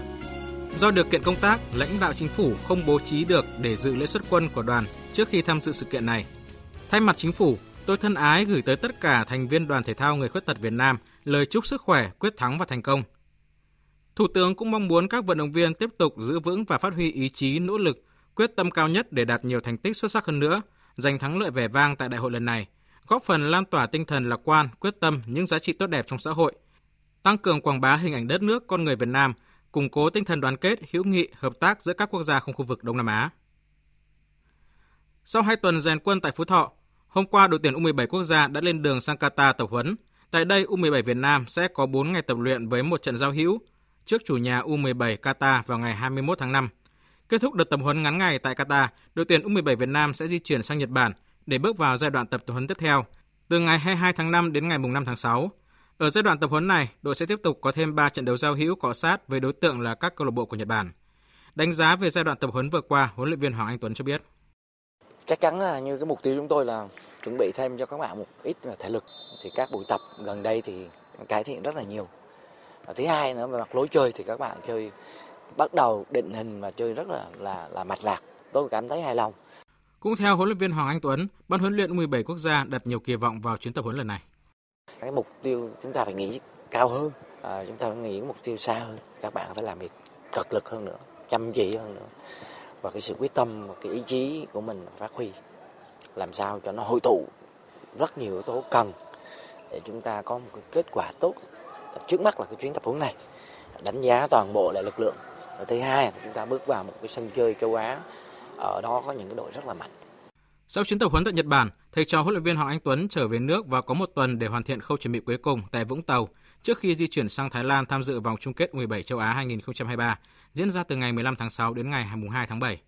Do điều kiện công tác, lãnh đạo chính phủ không bố trí được để dự lễ xuất quân của đoàn trước khi tham dự sự kiện này. Thay mặt chính phủ, Tôi thân ái gửi tới tất cả thành viên đoàn thể thao người khuyết tật Việt Nam lời chúc sức khỏe, quyết thắng và thành công. Thủ tướng cũng mong muốn các vận động viên tiếp tục giữ vững và phát huy ý chí, nỗ lực, quyết tâm cao nhất để đạt nhiều thành tích xuất sắc hơn nữa, giành thắng lợi vẻ vang tại đại hội lần này, góp phần lan tỏa tinh thần lạc quan, quyết tâm những giá trị tốt đẹp trong xã hội, tăng cường quảng bá hình ảnh đất nước con người Việt Nam, củng cố tinh thần đoàn kết, hữu nghị, hợp tác giữa các quốc gia trong khu vực Đông Nam Á. Sau hai tuần rèn quân tại Phú Thọ, Hôm qua, đội tuyển U17 quốc gia đã lên đường sang Qatar tập huấn. Tại đây, U17 Việt Nam sẽ có 4 ngày tập luyện với một trận giao hữu trước chủ nhà U17 Qatar vào ngày 21 tháng 5. Kết thúc đợt tập huấn ngắn ngày tại Qatar, đội tuyển U17 Việt Nam sẽ di chuyển sang Nhật Bản để bước vào giai đoạn tập huấn tiếp theo, từ ngày 22 tháng 5 đến ngày 5 tháng 6. Ở giai đoạn tập huấn này, đội sẽ tiếp tục có thêm 3 trận đấu giao hữu cọ sát với đối tượng là các câu lạc bộ của Nhật Bản. Đánh giá về giai đoạn tập huấn vừa qua, huấn luyện viên Hoàng Anh Tuấn cho biết
chắc chắn là như cái mục tiêu chúng tôi là chuẩn bị thêm cho các bạn một ít là thể lực. Thì các buổi tập gần đây thì cải thiện rất là nhiều. Và thứ hai nữa về mặt lối chơi thì các bạn chơi bắt đầu định hình và chơi rất là là là mạch lạc. Tôi cảm thấy hài lòng.
Cũng theo huấn luyện viên Hoàng Anh Tuấn, ban huấn luyện 17 quốc gia đặt nhiều kỳ vọng vào chuyến tập huấn lần này.
Cái mục tiêu chúng ta phải nghĩ cao hơn, à, chúng ta phải nghĩ mục tiêu xa hơn. Các bạn phải làm việc cực lực hơn nữa, chăm chỉ hơn nữa và cái sự quyết tâm và cái ý chí của mình phát huy làm sao cho nó hội tụ rất nhiều yếu tố cần để chúng ta có một cái kết quả tốt. Trước mắt là cái chuyến tập huấn này đánh giá toàn bộ lại lực lượng. Và thứ hai là chúng ta bước vào một cái sân chơi châu Á ở đó có những cái đội rất là mạnh.
Sau chuyến tập huấn tại Nhật Bản, thầy trò huấn luyện viên Hoàng Anh Tuấn trở về nước và có một tuần để hoàn thiện khâu chuẩn bị cuối cùng tại Vũng Tàu trước khi di chuyển sang Thái Lan tham dự vòng chung kết 17 châu Á 2023 diễn ra từ ngày 15 tháng 6 đến ngày 2 tháng 7.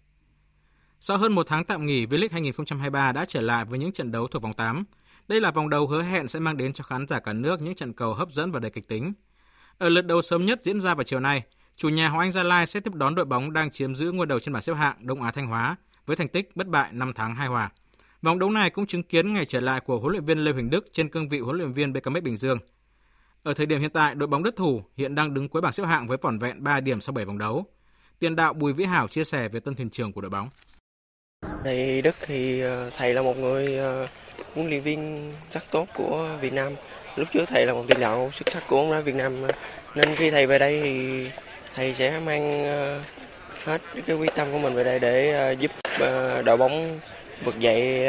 Sau hơn một tháng tạm nghỉ, V-League 2023 đã trở lại với những trận đấu thuộc vòng 8. Đây là vòng đầu hứa hẹn sẽ mang đến cho khán giả cả nước những trận cầu hấp dẫn và đầy kịch tính. Ở lượt đầu sớm nhất diễn ra vào chiều nay, chủ nhà Hoàng Anh Gia Lai sẽ tiếp đón đội bóng đang chiếm giữ ngôi đầu trên bảng xếp hạng Đông Á Thanh Hóa với thành tích bất bại 5 tháng 2 hòa. Vòng đấu này cũng chứng kiến ngày trở lại của huấn luyện viên Lê Huỳnh Đức trên cương vị huấn luyện viên BKM Bình Dương. Ở thời điểm hiện tại, đội bóng đất thủ hiện đang đứng cuối bảng xếp hạng với vỏn vẹn 3 điểm sau 7 vòng đấu. Tiền đạo Bùi Vĩ Hảo chia sẻ về tân thuyền trưởng của đội bóng.
Thầy Đức thì ờ, thầy là một người ờ, huấn luyện viên rất tốt của Việt Nam. Lúc trước thầy là một tiền đạo xuất sắc của bóng đá Việt Nam nên khi thầy về đây thì thầy sẽ mang ờ, hết cái quyết tâm của mình về đây để giúp đội bóng vực dậy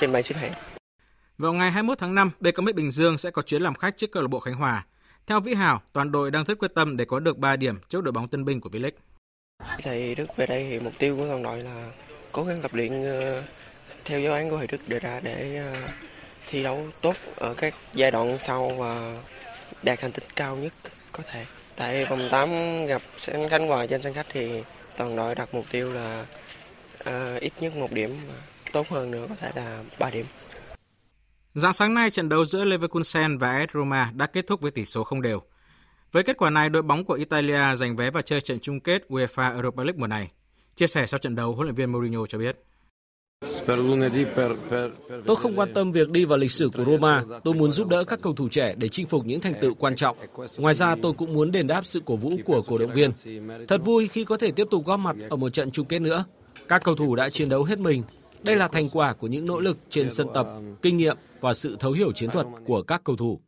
trên bảng xếp hạng.
Vào ngày 21 tháng 5, BKMX Bình Dương sẽ có chuyến làm khách trước câu lạc bộ Khánh Hòa. Theo Vĩ Hảo, toàn đội đang rất quyết tâm để có được 3 điểm trước đội bóng tân binh của V-League.
Thầy Đức về đây thì mục tiêu của toàn đội là cố gắng tập luyện ờ, theo giáo án của thầy Đức đề ra để ờ, thi đấu tốt ở các giai đoạn sau và đạt thành tích cao nhất có thể. Tại vòng 8 gặp Khánh Hòa trên sân khách thì toàn đội đặt mục tiêu là uh, ít nhất một điểm và tốt hơn nữa có thể là 3 điểm.
Dạng sáng nay, trận đấu giữa Leverkusen và AS Roma đã kết thúc với tỷ số không đều. Với kết quả này, đội bóng của Italia giành vé vào chơi trận chung kết UEFA Europa League mùa này. Chia sẻ sau trận đấu, huấn luyện viên Mourinho cho biết.
Tôi không quan tâm việc đi vào lịch sử của Roma, tôi muốn giúp đỡ các cầu thủ trẻ để chinh phục những thành tựu quan trọng. Ngoài ra, tôi cũng muốn đền đáp sự cổ vũ của cổ động viên. Thật vui khi có thể tiếp tục góp mặt ở một trận chung kết nữa. Các cầu thủ đã chiến đấu hết mình. Đây là thành quả của những nỗ lực trên sân tập, kinh nghiệm và sự thấu hiểu chiến thuật của các cầu thủ.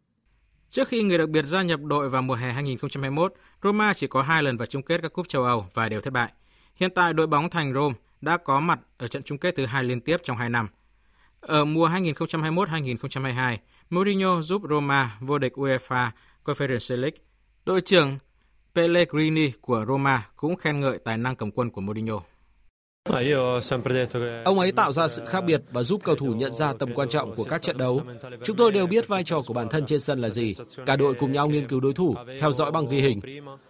Trước khi người đặc biệt gia nhập đội vào mùa hè 2021, Roma chỉ có hai lần vào chung kết các cúp châu Âu và đều thất bại. Hiện tại đội bóng thành Rome đã có mặt ở trận chung kết thứ hai liên tiếp trong 2 năm. Ở mùa 2021-2022, Mourinho giúp Roma vô địch UEFA Conference League. Đội trưởng Pellegrini của Roma cũng khen ngợi tài năng cầm quân của Mourinho.
Ông ấy tạo ra sự khác biệt và giúp cầu thủ nhận ra tầm quan trọng của các trận đấu. Chúng tôi đều biết vai trò của bản thân trên sân là gì. Cả đội cùng nhau nghiên cứu đối thủ, theo dõi bằng ghi hình.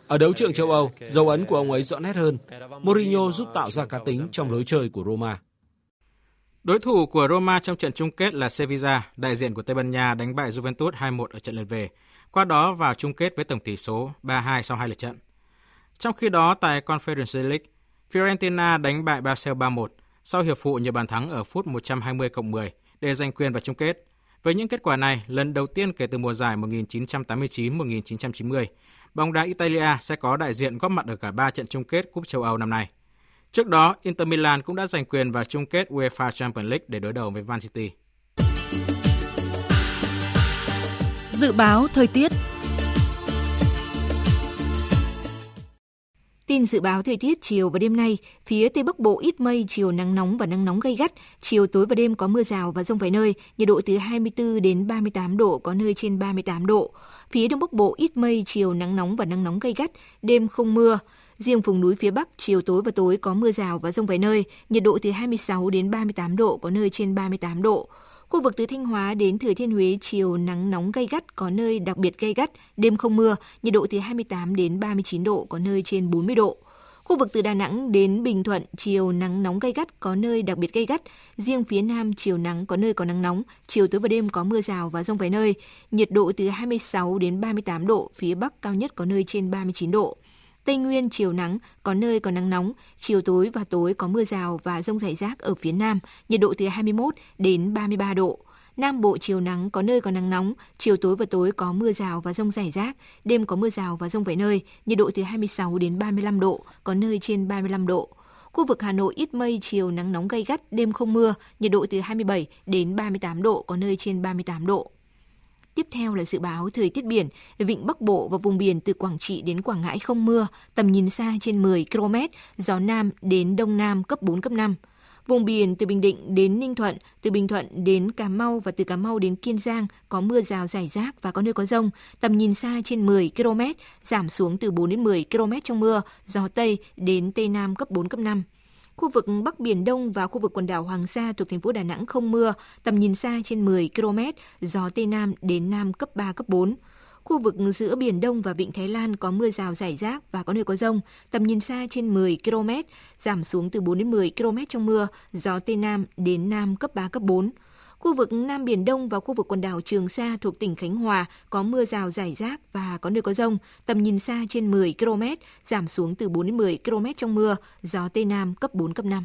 Ở đấu trường châu Âu, dấu ấn của ông ấy rõ nét hơn. Mourinho giúp tạo ra cá tính trong lối chơi của Roma.
Đối thủ của Roma trong trận chung kết là Sevilla, đại diện của Tây Ban Nha đánh bại Juventus 2-1 ở trận lượt về, qua đó vào chung kết với tổng tỷ số 3-2 sau hai lượt trận. Trong khi đó tại Conference League, Fiorentina đánh bại Basel 3-1 sau hiệp phụ nhờ bàn thắng ở phút 120 cộng 10 để giành quyền vào chung kết. Với những kết quả này, lần đầu tiên kể từ mùa giải 1989-1990, bóng đá Italia sẽ có đại diện góp mặt ở cả ba trận chung kết Cúp châu Âu năm nay. Trước đó, Inter Milan cũng đã giành quyền vào chung kết UEFA Champions League để đối đầu với Man City.
Dự báo thời tiết Tin dự báo thời tiết chiều và đêm nay, phía Tây Bắc Bộ ít mây, chiều nắng nóng và nắng nóng gay gắt, chiều tối và đêm có mưa rào và rông vài nơi, nhiệt độ từ 24 đến 38 độ, có nơi trên 38 độ. Phía Đông Bắc Bộ ít mây, chiều nắng nóng và nắng nóng gay gắt, đêm không mưa. Riêng vùng núi phía Bắc, chiều tối và tối có mưa rào và rông vài nơi, nhiệt độ từ 26 đến 38 độ, có nơi trên 38 độ. Khu vực từ Thanh Hóa đến Thừa Thiên Huế chiều nắng nóng gay gắt, có nơi đặc biệt gay gắt, đêm không mưa, nhiệt độ từ 28 đến 39 độ, có nơi trên 40 độ. Khu vực từ Đà Nẵng đến Bình Thuận, chiều nắng nóng gay gắt, có nơi đặc biệt gay gắt. Riêng phía Nam, chiều nắng có nơi có nắng nóng, chiều tối và đêm có mưa rào và rông vài nơi. Nhiệt độ từ 26 đến 38 độ, phía Bắc cao nhất có nơi trên 39 độ. Tây Nguyên chiều nắng, có nơi có nắng nóng, chiều tối và tối có mưa rào và rông rải rác ở phía Nam, nhiệt độ từ 21 đến 33 độ. Nam Bộ chiều nắng có nơi có nắng nóng, chiều tối và tối có mưa rào và rông rải rác, đêm có mưa rào và rông vài nơi, nhiệt độ từ 26 đến 35 độ, có nơi trên 35 độ. Khu vực Hà Nội ít mây, chiều nắng nóng gay gắt, đêm không mưa, nhiệt độ từ 27 đến 38 độ, có nơi trên 38 độ. Tiếp theo là dự báo thời tiết biển, vịnh Bắc Bộ và vùng biển từ Quảng Trị đến Quảng Ngãi không mưa, tầm nhìn xa trên 10 km, gió Nam đến Đông Nam cấp 4, cấp 5. Vùng biển từ Bình Định đến Ninh Thuận, từ Bình Thuận đến Cà Mau và từ Cà Mau đến Kiên Giang có mưa rào rải rác và có nơi có rông, tầm nhìn xa trên 10 km, giảm xuống từ 4 đến 10 km trong mưa, gió Tây đến Tây Nam cấp 4, cấp 5. Khu vực Bắc Biển Đông và khu vực quần đảo Hoàng Sa thuộc thành phố Đà Nẵng không mưa, tầm nhìn xa trên 10 km, gió Tây Nam đến Nam cấp 3, cấp 4. Khu vực giữa Biển Đông và Vịnh Thái Lan có mưa rào rải rác và có nơi có rông, tầm nhìn xa trên 10 km, giảm xuống từ 4 đến 10 km trong mưa, gió Tây Nam đến Nam cấp 3, cấp 4. Khu vực Nam Biển Đông và khu vực quần đảo Trường Sa thuộc tỉnh Khánh Hòa có mưa rào rải rác và có nơi có rông, tầm nhìn xa trên 10 km, giảm xuống từ 4 đến 10 km trong mưa, gió Tây Nam cấp 4, cấp 5.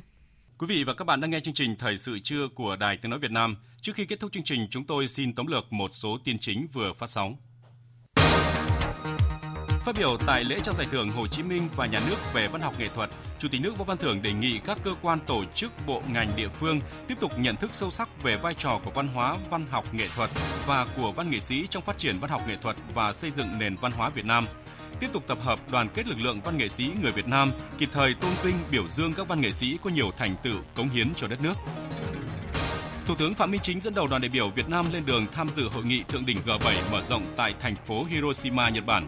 Quý vị và các bạn đang nghe chương trình Thời sự trưa của Đài Tiếng Nói Việt Nam. Trước khi kết thúc chương trình, chúng tôi xin tóm lược một số tin chính vừa phát sóng. Phát biểu tại lễ trao giải thưởng Hồ Chí Minh và Nhà nước về văn học nghệ thuật, Chủ tịch nước Võ Văn Thưởng đề nghị các cơ quan tổ chức, bộ ngành địa phương tiếp tục nhận thức sâu sắc về vai trò của văn hóa, văn học nghệ thuật và của văn nghệ sĩ trong phát triển văn học nghệ thuật và xây dựng nền văn hóa Việt Nam. tiếp tục tập hợp đoàn kết lực lượng văn nghệ sĩ người Việt Nam, kịp thời tôn vinh biểu dương các văn nghệ sĩ có nhiều thành tựu cống hiến cho đất nước. Thủ tướng Phạm Minh Chính dẫn đầu đoàn đại biểu Việt Nam lên đường tham dự hội nghị thượng đỉnh G7 mở rộng tại thành phố Hiroshima, Nhật Bản.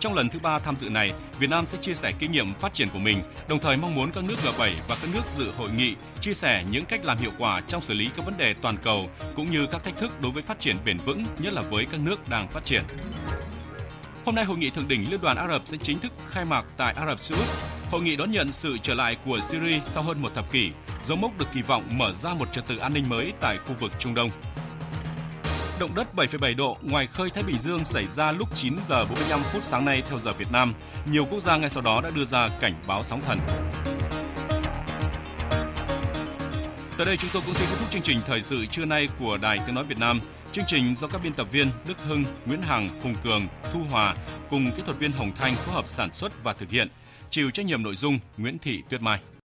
Trong lần thứ ba tham dự này, Việt Nam sẽ chia sẻ kinh nghiệm phát triển của mình, đồng thời mong muốn các nước G7 và các nước dự hội nghị chia sẻ những cách làm hiệu quả trong xử lý các vấn đề toàn cầu cũng như các thách thức đối với phát triển bền vững, nhất là với các nước đang phát triển. Hôm nay, hội nghị thượng đỉnh Liên đoàn Ả Rập sẽ chính thức khai mạc tại Ả Rập Xê Út. Hội nghị đón nhận sự trở lại của Syria sau hơn một thập kỷ, dấu mốc được kỳ vọng mở ra một trật tự an ninh mới tại khu vực Trung Đông. Động đất 7,7 độ ngoài khơi Thái Bình Dương xảy ra lúc 9 giờ 45 phút sáng nay theo giờ Việt Nam. Nhiều quốc gia ngay sau đó đã đưa ra cảnh báo sóng thần. Tới đây chúng tôi cũng xin kết thúc chương trình thời sự trưa nay của Đài Tiếng nói Việt Nam. Chương trình do các biên tập viên Đức Hưng, Nguyễn Hằng, Hùng Cường, Thu Hòa cùng kỹ thuật viên Hồng Thanh phối hợp sản xuất và thực hiện. Chịu trách nhiệm nội dung Nguyễn Thị Tuyết Mai.